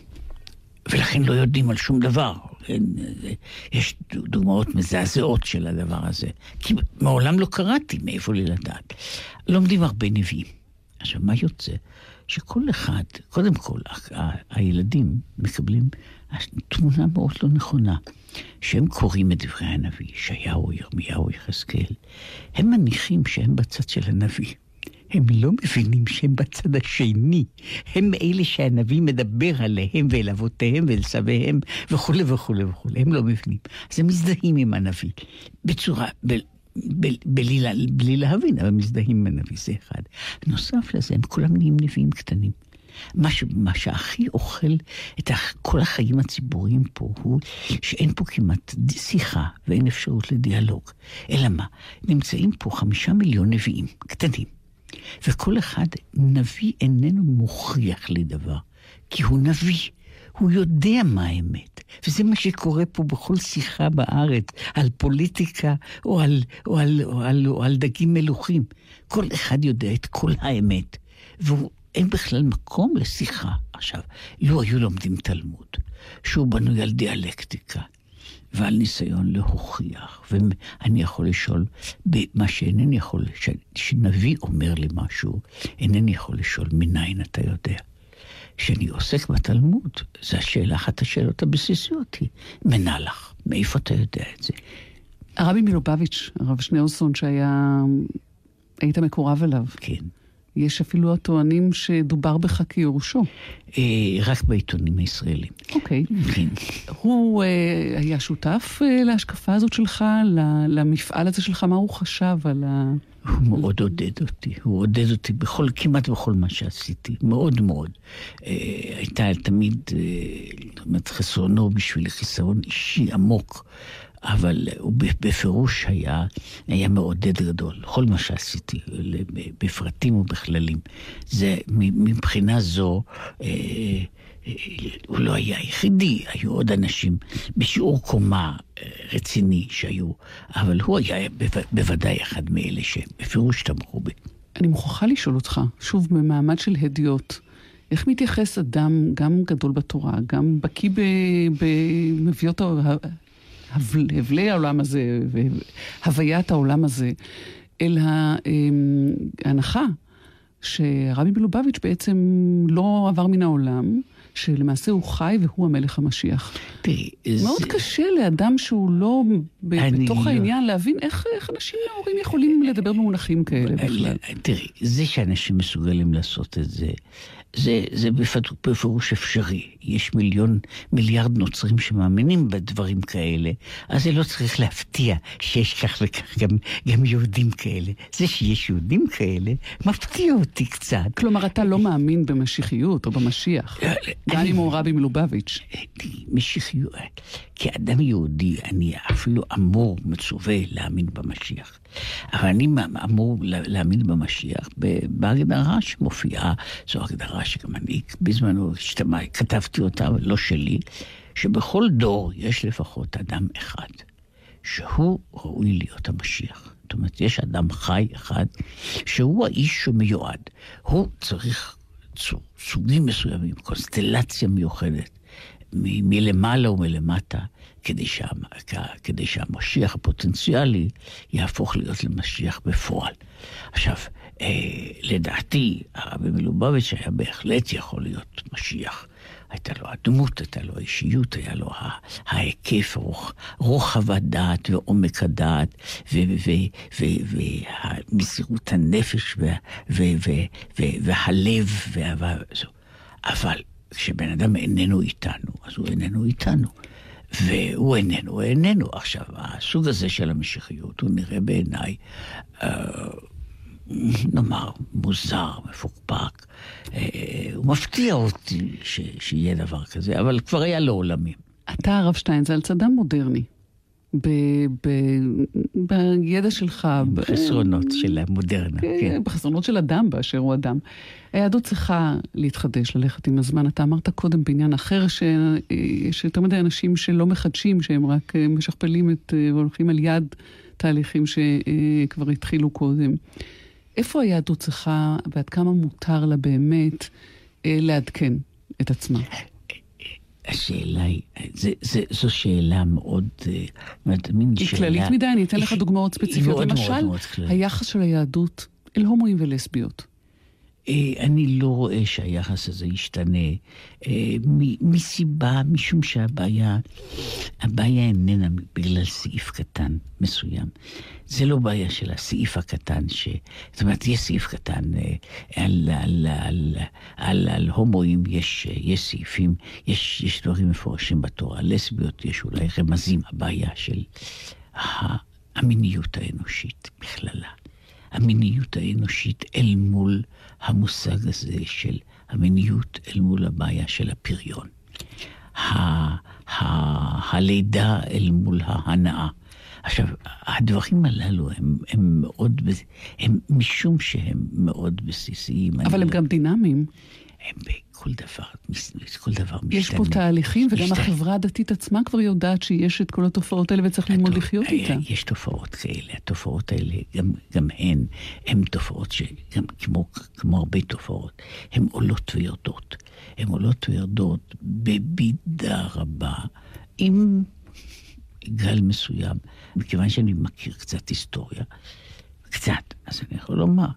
F: ולכן לא יודעים על שום דבר. אה, יש דוגמאות מזעזעות של הדבר הזה. כי מעולם לא קראתי, מאיפה לי לדעת. לומדים הרבה נביאים. עכשיו, מה יוצא? שכל אחד, קודם כל, ה- ה- הילדים מקבלים תמונה מאוד לא נכונה. שהם קוראים את דברי הנביא, ישעיהו, ירמיהו, יחזקאל, הם מניחים שהם בצד של הנביא. הם לא מבינים שהם בצד השני. הם אלה שהנביא מדבר עליהם ואל אבותיהם ואל סביהם וכולי וכולי וכולי. הם לא מבינים. אז הם מזדהים עם הנביא בצורה, ב, בלי, בלי להבין, אבל מזדהים עם הנביא, זה אחד. נוסף לזה, הם כולם נהיים נביאים קטנים. מה, ש, מה שהכי אוכל את כל החיים הציבוריים פה הוא שאין פה כמעט שיחה ואין אפשרות לדיאלוג. אלא מה? נמצאים פה חמישה מיליון נביאים קטנים, וכל אחד נביא איננו מוכיח לי דבר, כי הוא נביא. הוא יודע מה האמת, וזה מה שקורה פה בכל שיחה בארץ, על פוליטיקה או על, או על, או על, או על דגים מלוכים. כל אחד יודע את כל האמת, ואין בכלל מקום לשיחה. עכשיו, לו היו לומדים תלמוד, שהוא בנוי על דיאלקטיקה, ועל ניסיון להוכיח, ואני יכול לשאול, במה שאינני יכול, ש- שנביא אומר לי משהו, אינני יכול לשאול מניין אתה יודע. כשאני עוסק בתלמוד, זו השאלה, אחת השאלות הבסיסיות היא, מנהלך, מאיפה אתה יודע את זה?
E: הרבי מלובביץ', הרב שניאורסון, שהיה... היית מקורב אליו.
F: כן.
E: יש אפילו הטוענים שדובר בך כיורשו.
F: אה, רק בעיתונים הישראלים.
E: אוקיי.
F: כן.
E: הוא אה, היה שותף אה, להשקפה הזאת שלך, למפעל הזה שלך? מה הוא חשב על ה...
F: הוא מאוד עודד אותי, הוא עודד אותי בכל, כמעט בכל מה שעשיתי, מאוד מאוד. אה, הייתה תמיד, אה, זאת אומרת, חסרונו בשבילי חיסרון אישי עמוק, אבל הוא בפירוש היה, היה מעודד גדול, כל מה שעשיתי, בפרטים ובכללים. זה, מבחינה זו, אה, אה, הוא לא היה היחידי, היו עוד אנשים בשיעור קומה אה, רציני שהיו, אבל הוא היה בו- בוודאי אחד מאלה שבפירוש תמכו בי.
E: אני מוכרחה לשאול אותך, שוב, במעמד של הדיוט, איך מתייחס אדם, גם גדול בתורה, גם בקיא במביאות הבלי העולם הזה, והוויית העולם הזה, אל אמ, ההנחה שהרבי מלובביץ' בעצם לא עבר מן העולם, שלמעשה הוא חי והוא המלך המשיח.
F: תראי,
E: מאוד
F: זה-
E: קשה לאדם שהוא לא
F: אני
E: בתוך העניין להבין איך, איך אנשים נאורים יכולים לדבר במונחים כאלה בכלל.
F: תראי, זה שאנשים מסוגלים לעשות את זה, זה, זה בפ- בפירוש אפשרי. יש מיליון, מיליארד נוצרים שמאמינים בדברים כאלה, אז זה לא צריך להפתיע שיש כך וכך גם, גם יהודים כאלה. זה שיש יהודים כאלה, מפתיע אותי קצת.
E: כלומר, אתה לא מאמין במשיחיות או במשיח, גם
F: אני-
E: אם הוא רבי מלובביץ'.
F: משיחיות. כאדם יהודי, אני אפילו אמור, מצווה, להאמין במשיח. אבל אני אמור לה- להאמין במשיח בהגדרה שמופיעה, זו הגדרה שגם אני בזמנו השתמע, כתבתי אותה, לא שלי, שבכל דור יש לפחות אדם אחד, שהוא ראוי להיות המשיח. זאת אומרת, יש אדם חי אחד, שהוא האיש שמיועד. הוא צריך סוגים מסוימים, קונסטלציה מיוחדת. מלמעלה ומלמטה, כדי, שה, כדי שהמשיח הפוטנציאלי יהפוך להיות למשיח בפועל. עכשיו, אה, לדעתי, הרבי מלובביץ' היה בהחלט יכול להיות משיח. הייתה לו הדמות, הייתה לו האישיות, היה לו ההיקף, רוח, רוחב הדעת ועומק הדעת, ומסירות הנפש והלב. אבל כשבן אדם איננו איתנו, אז הוא איננו איתנו. והוא איננו, הוא איננו. עכשיו, הסוג הזה של המשיחיות, הוא נראה בעיניי, אה, נאמר, מוזר, מפוקפק. אה, הוא מפתיע אותי ש, שיהיה דבר כזה, אבל כבר היה לו עולמים.
E: אתה, הרב שטיינזלץ, אדם מודרני. ב, ב, בידע שלך. ב-
F: חסרונות של המודרנה,
E: כן,
F: כן.
E: בחסרונות של אדם באשר הוא אדם. היהדות צריכה להתחדש, ללכת עם הזמן. אתה אמרת קודם בעניין אחר, שיש יותר מדי אנשים שלא מחדשים, שהם רק אה, משכפלים את, אה, והולכים על יד תהליכים שכבר התחילו קודם. איפה היהדות צריכה, ועד כמה מותר לה באמת אה, לעדכן את עצמה?
F: השאלה היא, זה, זה, זו שאלה מאוד, אה, מאוד מין
E: היא
F: שאלה...
E: כללית מדי, אני אתן לך
F: היא-
E: דוגמאות
F: היא
E: ספציפיות. למשל. היחס של היהדות אל הומואים ולסביות.
F: אה, אני לא רואה שהיחס הזה ישתנה אה, מסיבה, משום שהבעיה, הבעיה איננה בגלל סעיף קטן מסוים. זה לא בעיה של הסעיף הקטן, ש... זאת אומרת, יש סעיף קטן אה, על, על, על, על, על הומואים, יש, יש סעיפים, יש, יש דברים מפורשים בתורה, לסביות יש אולי רמזים, הבעיה של המיניות האנושית בכללה. המיניות האנושית אל מול המושג הזה של המיניות אל מול הבעיה של הפריון. ה- ה- הלידה אל מול ההנאה. עכשיו, הדברים הללו הם, הם מאוד, הם משום שהם מאוד בסיסיים.
E: אבל הם
F: לא-
E: גם דינמיים.
F: הם בכל דבר, כל דבר משתנה.
E: יש פה תהליכים, וגם
F: משתנה.
E: החברה הדתית עצמה כבר יודעת שיש את כל התופעות האלה וצריך ללמוד לחיות
F: אה,
E: איתן.
F: יש תופעות כאלה, התופעות האלה, גם, גם הן, הן תופעות שגם כמו, כמו הרבה תופעות, הן עולות ויורדות. הן עולות ויורדות במידה רבה, עם גל מסוים, מכיוון שאני מכיר קצת היסטוריה, קצת, אז אני יכול לומר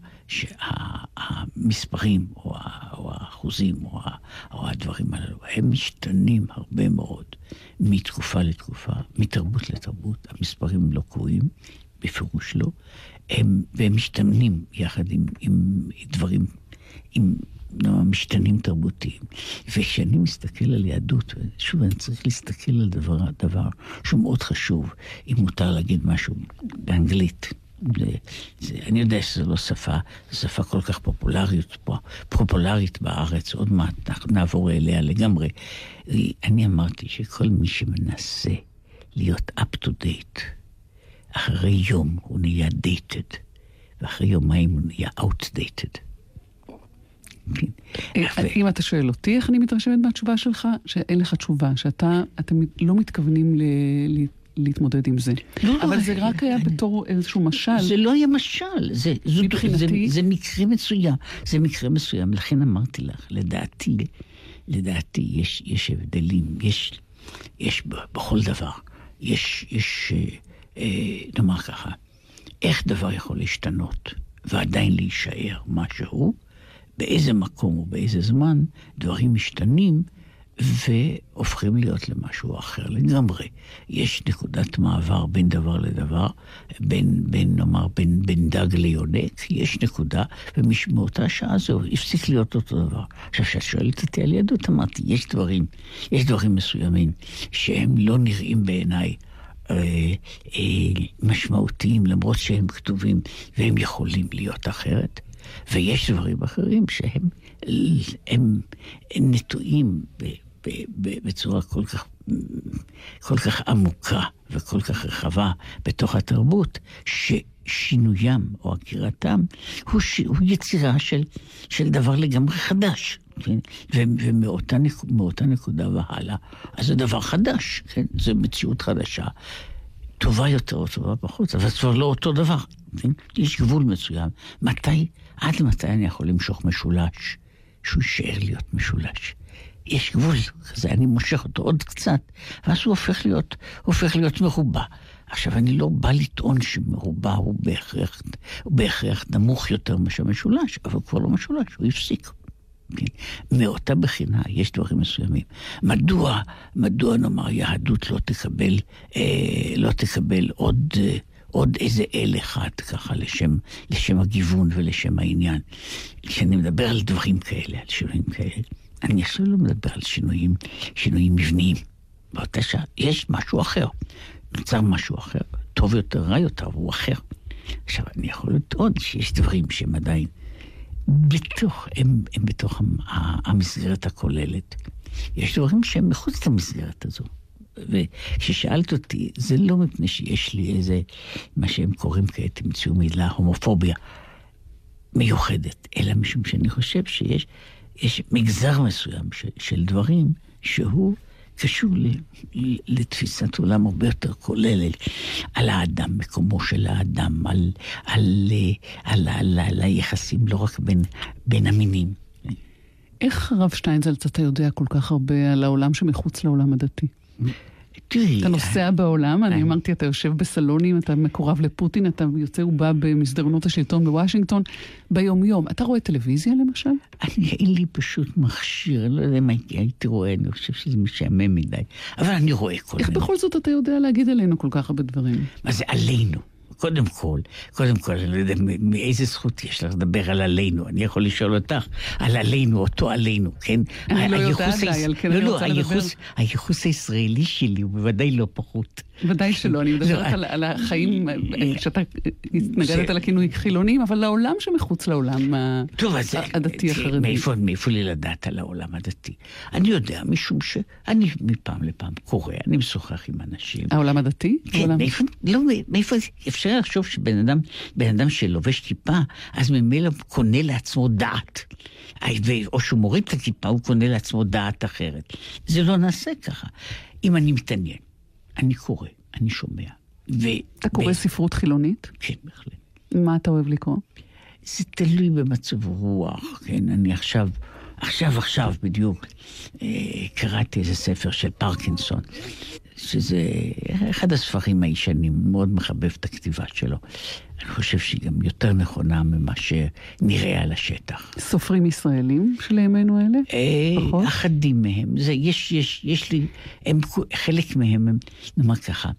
F: שהמספרים או, האחוזים או, או הדברים הללו, הם משתנים הרבה מאוד מתקופה לתקופה, מתרבות לתרבות. המספרים לא קבועים, בפירוש לא, הם, והם משתנים יחד עם, עם דברים, עם נאמר, משתנים תרבותיים. וכשאני מסתכל על יהדות, שוב, אני צריך להסתכל על דבר, דבר שהוא מאוד חשוב, אם מותר להגיד משהו באנגלית. זה, אני יודע שזו לא שפה, זו שפה כל כך פופולרית פה, פופולרית בארץ, עוד מעט נעבור אליה לגמרי. אני אמרתי שכל מי שמנסה להיות up to date, אחרי יום הוא נהיה dated, ואחרי יומיים הוא נהיה outdated. כן.
E: אה, אם אתה שואל אותי איך אני מתרשמת מהתשובה שלך, שאין לך תשובה, שאתה, אתם לא מתכוונים להתמודד עם זה.
F: לא, לא,
E: אבל זה
F: אני-
E: רק היה
F: אני-
E: בתור איזשהו משל.
F: זה לא היה משל, זה, זו,
E: מבחינתי-
F: זה, זה מקרה מסוים. זה מקרה מסוים, לכן אמרתי לך, לדעתי, לדעתי יש, יש הבדלים, יש, יש בכל דבר, יש, יש, אה, אה, נאמר ככה, איך דבר יכול להשתנות ועדיין להישאר מה שהוא, באיזה מקום ובאיזה זמן דברים משתנים והופכים להיות למשהו אחר לגמרי. יש נקודת מעבר בין דבר לדבר, בין, בין נאמר, בין, בין דג ליונק, יש נקודה, ומאותה שעה זהו, הפסיק להיות אותו דבר. עכשיו, כשאת שואלת אותי על יהדות, אמרתי, יש דברים, יש דברים מסוימים שהם לא נראים בעיניי. אה, אה, משמעותיים, למרות שהם כתובים והם יכולים להיות אחרת. ויש דברים אחרים שהם הם, הם נטועים בצורה כל כך, כל כך עמוקה וכל כך רחבה בתוך התרבות, ששינוים או עקירתם הוא, ש, הוא יצירה של, של דבר לגמרי חדש. כן? ו- ומאותה נק- נקודה והלאה, אז זה דבר חדש, כן? זו מציאות חדשה. טובה יותר או טובה פחות, אבל זה כבר לא אותו דבר. כן? יש גבול מסוים. מתי, עד מתי אני יכול למשוך משולש, שהוא יישאר להיות משולש? יש גבול כזה, אני מושך אותו עוד קצת, ואז הוא הופך להיות, הופך להיות מרובע. עכשיו, אני לא בא לטעון שמרובע הוא בהכרח, הוא בהכרח נמוך יותר מאשר משולש, אבל הוא כבר לא משולש, הוא הפסיק. כן? מאותה בחינה יש דברים מסוימים. מדוע, מדוע נאמר יהדות לא תקבל, אה, לא תקבל עוד, אה, עוד איזה אל אחד ככה לשם, לשם הגיוון ולשם העניין. כשאני מדבר על דברים כאלה, על שינויים כאלה, אני עכשיו לא מדבר על שינויים, שינויים מבניים. באותה שעה יש משהו אחר. נוצר משהו אחר, טוב יותר, רע יותר, והוא אחר. עכשיו, אני יכול לטעון שיש דברים שהם עדיין בתוך, הם, הם בתוך המסגרת הכוללת. יש דברים שהם מחוץ למסגרת הזו. וכששאלת אותי, זה לא מפני שיש לי איזה, מה שהם קוראים כעת, המציאו מילה, הומופוביה מיוחדת, אלא משום שאני חושב שיש יש מגזר מסוים של, של דברים שהוא קשור ל, ל, לתפיסת עולם הרבה יותר כוללת על האדם, מקומו של האדם, על, על, על, על, על היחסים לא רק בין, בין המינים.
E: איך הרב שטיינזלץ אתה יודע כל כך הרבה על העולם שמחוץ לעולם הדתי?
F: תראי,
E: אתה נוסע בעולם, אני אמרתי, אתה יושב בסלונים, אתה מקורב לפוטין, אתה יוצא ובא במסדרונות השלטון בוושינגטון, ביומיום. אתה רואה טלוויזיה למשל?
F: אני, אין לי פשוט מכשיר, לא יודע מה הייתי רואה, אני חושב שזה משעמם מדי, אבל אני רואה כל
E: איך
F: מיני.
E: בכל זאת אתה יודע להגיד עלינו כל כך הרבה דברים?
F: מה זה עלינו? קודם כל, קודם כל, אני לא יודע מאיזה זכות יש לך לדבר על עלינו. אני יכול לשאול אותך על עלינו, אותו עלינו, כן?
E: אני לא יודעת, די, על כן
F: לא,
E: אני
F: לא,
E: רוצה לדבר.
F: הייחוס- הייחוס הישראלי שלי הוא בוודאי לא פחות.
E: ודאי שלא, אני
F: לא,
E: מדברת
F: אני-
E: על, החיים, אה, שאתה התנגדת
F: זה-
E: לכינוי חילונים, אבל לעולם שמחוץ לעולם ה-
F: טוב, אז
E: הדתי החרדי.
F: מאיפה, לי לדעת על העולם הדתי? אני יודע, משום שאני מפעם לפעם קורא, אני משוחח עם אנשים.
E: העולם הדתי?
F: כן, מאיפה, לא, מאיפה, אפשר לחשוב שבן אדם, בן אדם שלובש כיפה, אז ממילא קונה לעצמו דעת. ו- או שהוא מוריד את הכיפה, הוא קונה לעצמו דעת אחרת. זה לא נעשה ככה. אם אני מתעניין, אני קורא, אני שומע. ו...
E: אתה קורא
F: ו-
E: ספרות חילונית?
F: כן, בהחלט.
E: מה אתה אוהב לקרוא?
F: זה תלוי במצב רוח, כן? אני עכשיו, עכשיו, עכשיו בדיוק, אה, קראתי איזה ספר של פרקינסון, שזה אחד הספרים הישנים, מאוד מחבב את הכתיבה שלו. אני חושב שהיא גם יותר נכונה ממה שנראה על השטח.
E: סופרים ישראלים של ימינו אלה?
F: אה,
E: פחות?
F: אחדים מהם, זה, יש, יש, יש לי, הם, חלק מהם הם, נאמר ככה,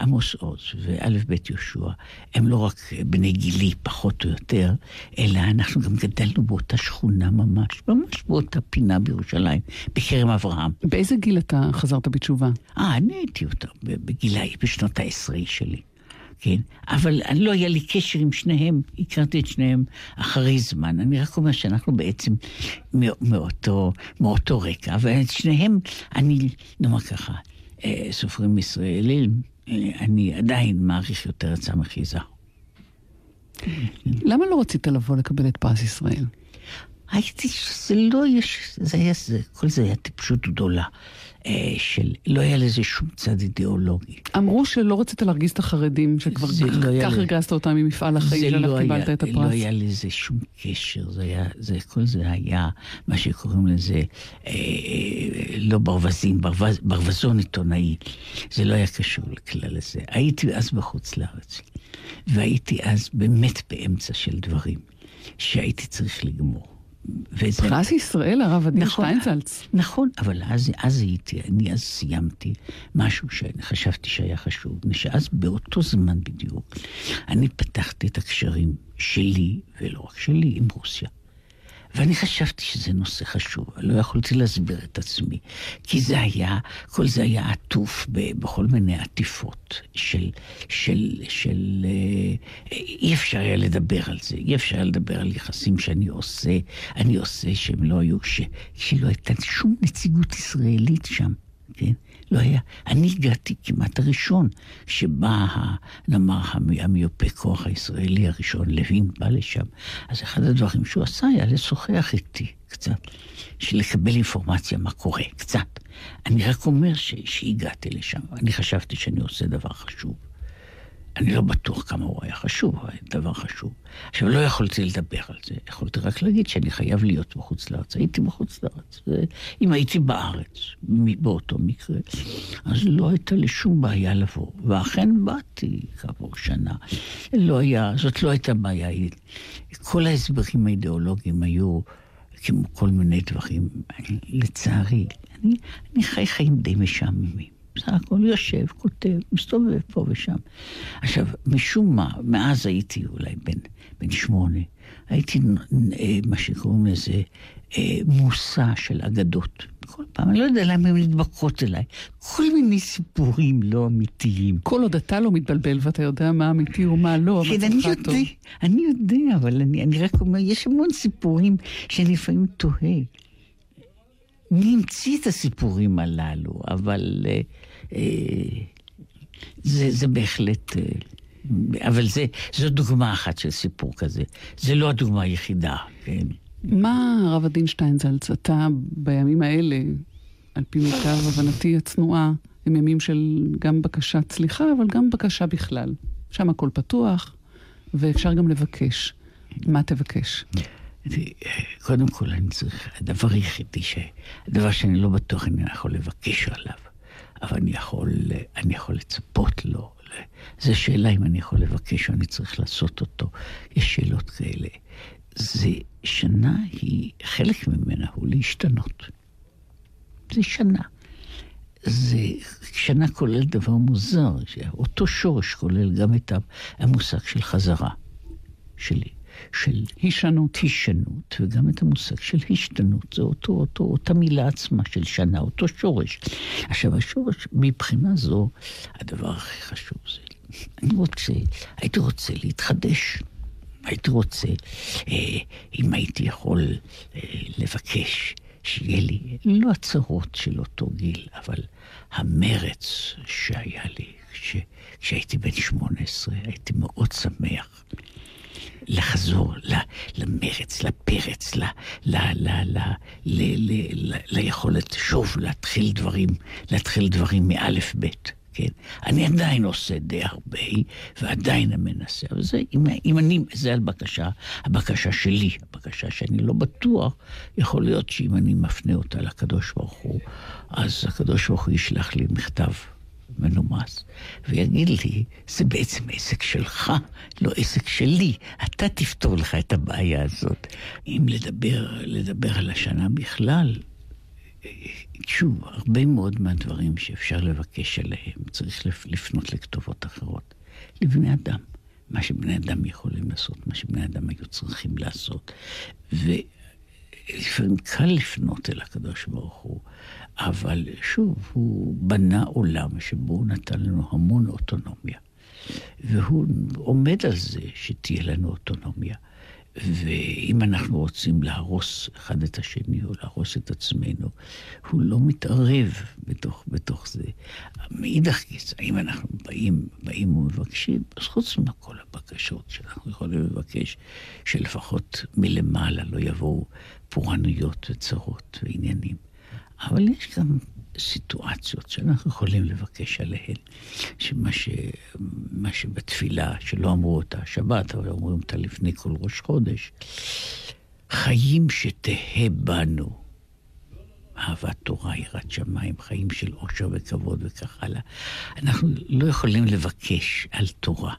F: עמוס עוז וא' ב' יהושע, הם לא רק בני גילי פחות או יותר, אלא אנחנו גם גדלנו באותה שכונה ממש, ממש באותה פינה בירושלים, בכרם אברהם.
E: באיזה גיל אתה חזרת בתשובה?
F: אה, אני הייתי יותר בגילאי, בשנות העשרה שלי. כן, אבל אני לא היה לי קשר עם שניהם, הכרתי את שניהם אחרי זמן. אני רק אומר שאנחנו בעצם מא- מאותו, מאותו רקע, ואת שניהם, אני, נאמר ככה, אה, סופרים ישראלים, אה, אני עדיין מעריך יותר את סמך יזהר.
E: למה לא רצית לבוא לקבל את פרס ישראל?
F: הייתי, זה לא יש, זה היה, זה, כל זה היה טיפשות גדולה, של, לא היה לזה שום צד אידיאולוגי.
E: אמרו שלא רצית להרגיז את החרדים, שכבר
F: זה
E: כך-
F: לא
E: כך. הרגזת אותם ממפעל החיים
F: זה
E: שעליו
F: לא
E: קיבלת
F: היה,
E: את
F: לא
E: הפרס.
F: היה לזה שום קשר, זה היה, זה, כל זה היה מה שקוראים לזה, אה, אה, לא ברווזים, ברווז, ברווזון עיתונאי. זה לא היה קשור לכלל הזה. הייתי אז בחוץ לארץ, והייתי אז באמת באמצע של דברים שהייתי צריך לגמור. וזה...
E: פרס ישראל, הרב עדין
F: נכון.
E: שטיינזלץ.
F: נכון, אבל אז, אז הייתי, אני אז סיימתי משהו שאני חשבתי שהיה חשוב, שאז באותו זמן בדיוק, אני פתחתי את הקשרים שלי, ולא רק שלי, עם רוסיה. ואני חשבתי שזה נושא חשוב, לא יכולתי להסביר את עצמי, כי זה היה, כל זה היה עטוף בכל מיני עטיפות של, של, של, אה, אי אפשר היה לדבר על זה, אי אפשר היה לדבר על יחסים שאני עושה, אני עושה שהם לא היו, ש, שלא הייתה שום נציגות ישראלית שם, כן? לא היה. אני הגעתי כמעט הראשון שבא, ה- נאמר, המ- המיופה כוח הישראלי הראשון, לוין, בא לשם. אז אחד הדברים שהוא עשה היה לשוחח איתי קצת, לקבל אינפורמציה מה קורה, קצת. אני רק אומר ש- שהגעתי לשם, אני חשבתי שאני עושה דבר חשוב. אני לא בטוח כמה הוא היה חשוב, הוא היה דבר חשוב. עכשיו, לא יכולתי לדבר על זה, יכולתי רק להגיד שאני חייב להיות בחוץ לארץ. הייתי בחוץ לארץ. אם הייתי בארץ, באותו מקרה, אז לא הייתה לי שום בעיה לבוא. ואכן באתי כעבור שנה. לא היה, זאת לא הייתה בעיה. כל ההסברים האידיאולוגיים היו כמו כל מיני דברים. לצערי, אני, אני חי חיים די משעממים. בסך הכל יושב, כותב, מסתובב פה ושם. עכשיו, משום מה, מאז הייתי אולי בן, בן שמונה, הייתי אה, מה שקוראים לזה אה, מושא של אגדות. כל פעם, אני לא יודע למה הן נדבקות אליי. כל מיני סיפורים לא אמיתיים.
E: כל עוד אתה לא מתבלבל ואתה יודע מה אמיתי ומה לא,
F: כן, אני
E: טוב.
F: יודע, אני יודע, אבל אני, אני רק אומר, יש המון סיפורים שאני לפעמים תוהה. מי המציא את הסיפורים הללו? אבל אה, זה, זה בהחלט... אה, אבל זה, זו דוגמה אחת של סיפור כזה. זה לא הדוגמה היחידה, כן?
E: מה, הרב עדין שטיינזלץ, אתה בימים האלה, על פי מיטב הבנתי הצנועה, הם ימים של גם בקשת סליחה, אבל גם בקשה בכלל. שם הכל פתוח, ואפשר גם לבקש. מה תבקש?
F: קודם כל, אני צריך, הדבר היחידי. הדבר שאני לא בטוח אני יכול לבקש עליו, אבל אני יכול, אני יכול לצפות לו. זו שאלה אם אני יכול לבקש או אני צריך לעשות אותו. יש שאלות כאלה. זה שנה היא, חלק ממנה הוא להשתנות. זה שנה. זה שנה כולל דבר מוזר, שאותו שורש כולל גם את המושג של חזרה, של, של
E: הישנות.
F: הישנות, וגם את המושג של השתנות. זה אותו, אותו, אותה מילה עצמה של שנה, אותו שורש. עכשיו, השורש, מבחינה זו, הדבר הכי חשוב זה, אני רוצה, הייתי רוצה להתחדש. הייתי רוצה, אה, אם הייתי יכול אה, לבקש, שיהיה לי לא הצהרות של אותו גיל, אבל המרץ שהיה לי כש, כשהייתי בן 18, הייתי מאוד שמח לחזור למרץ, לפרץ, ליכולת שוב להתחיל דברים, להתחיל דברים מאלף בית. כן? אני עדיין עושה די הרבה, ועדיין מנסה. אבל זה, אם, אם אני, זה על בקשה, הבקשה שלי, הבקשה שאני לא בטוח, יכול להיות שאם אני מפנה אותה לקדוש ברוך הוא, אז הקדוש ברוך הוא ישלח לי מכתב מנומס, ויגיד לי, זה בעצם עסק שלך, לא עסק שלי. אתה תפתור לך את הבעיה הזאת. אם לדבר, לדבר על השנה בכלל, שוב, הרבה מאוד מהדברים שאפשר לבקש עליהם, צריך לפנות לכתובות אחרות. לבני אדם. מה שבני אדם יכולים לעשות, מה שבני אדם היו צריכים לעשות. ולפעמים קל לפנות אל הקדוש ברוך הוא, אבל שוב, הוא בנה עולם שבו הוא נתן לנו המון אוטונומיה. והוא עומד על זה שתהיה לנו אוטונומיה. ואם אנחנו רוצים להרוס אחד את השני או להרוס את עצמנו, הוא לא מתערב בתוך, בתוך זה. מאידך גיסא, אם אנחנו באים, באים ומבקשים, אז חוץ מכל הבקשות שאנחנו יכולים לבקש, שלפחות מלמעלה לא יבואו פורענויות וצרות ועניינים. אבל יש גם סיטואציות שאנחנו יכולים לבקש עליהן, שמה ש, מה שבתפילה, שלא אמרו אותה השבת, אבל אומרים אותה לפני כל ראש חודש, חיים שתהא בנו. אהבת תורה, יראת שמיים, חיים של עושר וכבוד וכך הלאה. אנחנו לא יכולים לבקש על תורה.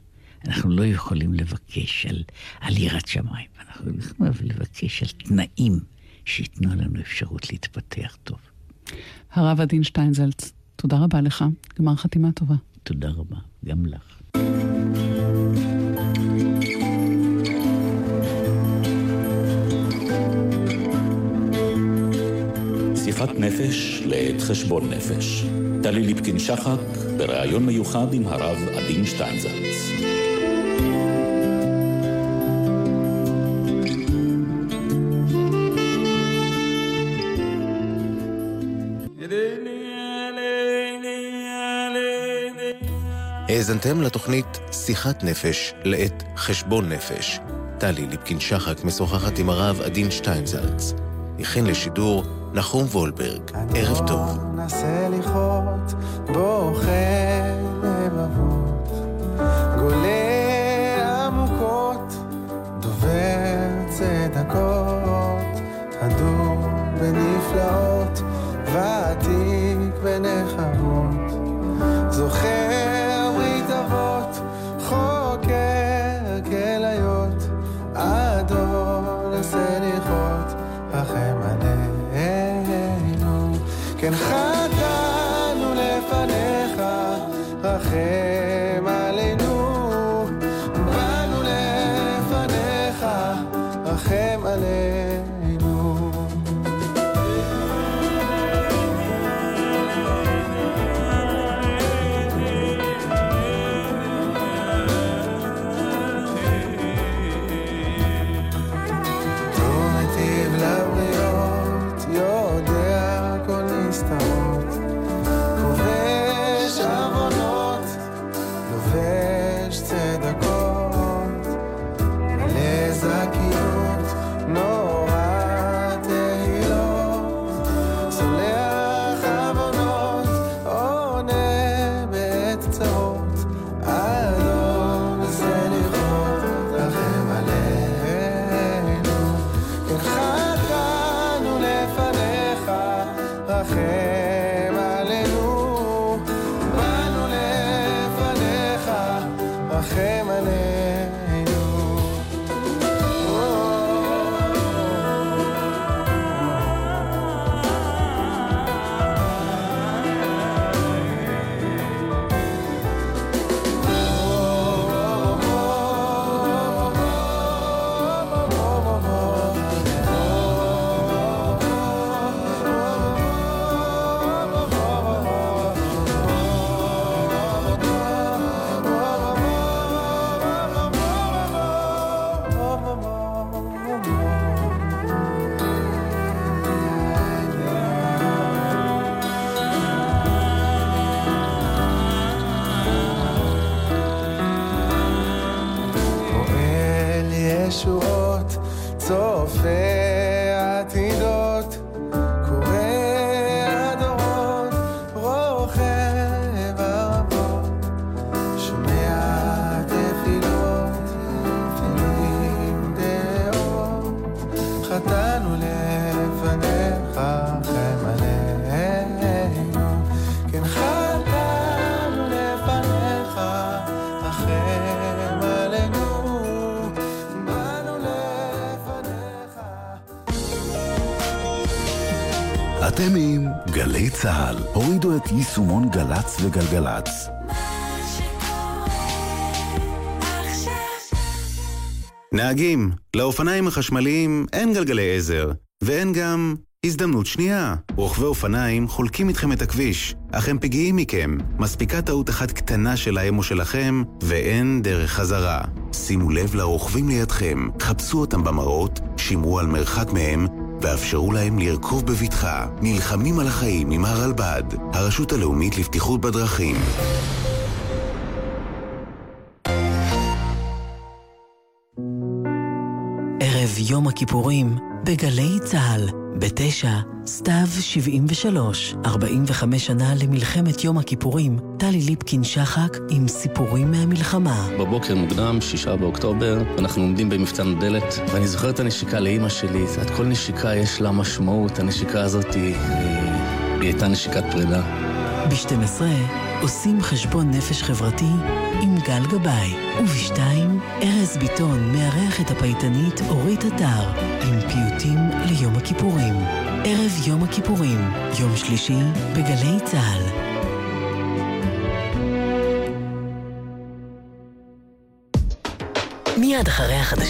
F: אנחנו לא יכולים לבקש על, על יראת שמיים. אנחנו יכולים לבקש על תנאים שייתנו לנו אפשרות להתפתח טוב.
E: הרב עדין שטיינזלץ, תודה רבה לך. גמר חתימה טובה.
F: תודה רבה, גם לך.
D: שיחת נפש לעת חשבון נפש. טלי ליפקין-שחק בריאיון מיוחד עם הרב עדין שטיינזלץ.
C: האזנתם לתוכנית שיחת נפש לעת חשבון נפש. טלי ליפקין-שחק משוחחת עם הרב עדין שטיינזלץ. הכין לשידור נחום וולברג. ערב טוב.
G: נסה לכרות, בוכה לבבות, גולה עמוקות, דובר צדקות, הדור בנפלאות, ועתיק בנחמות,
H: אתם עם גלי צה"ל. הורידו את יישומון גל"צ וגלגלצ.
C: נהגים, לאופניים החשמליים אין גלגלי עזר, ואין גם הזדמנות שנייה. רוכבי אופניים חולקים איתכם את הכביש, אך הם פגיעים מכם. מספיקה טעות אחת קטנה שלהם או שלכם, ואין דרך חזרה. שימו לב לרוכבים לידכם, חפשו אותם במראות, שמרו על מרחק מהם, ואפשרו להם לרכוב בבטחה. נלחמים על החיים עם הרלב"ד, הרשות הלאומית לבטיחות בדרכים.
A: ערב יום הכיפורים בגלי צה"ל, בתשע, סתיו 73, 45 שנה למלחמת יום הכיפורים, טלי ליפקין-שחק עם סיפורים מהמלחמה.
I: בבוקר מוקדם, שישה באוקטובר, אנחנו עומדים במפתן דלת, ואני זוכר את הנשיקה לאימא שלי, את כל נשיקה יש לה משמעות, הנשיקה הזאת היא, היא הייתה נשיקת פרידה.
A: ב-12 עושים חשבון נפש חברתי עם גל גבאי. ובשתיים, ארז ביטון מארח את הפייטנית אורית אתר עם פיוטים ליום הכיפורים. ערב יום הכיפורים, יום שלישי, בגלי צה"ל. מיד אחרי החדשות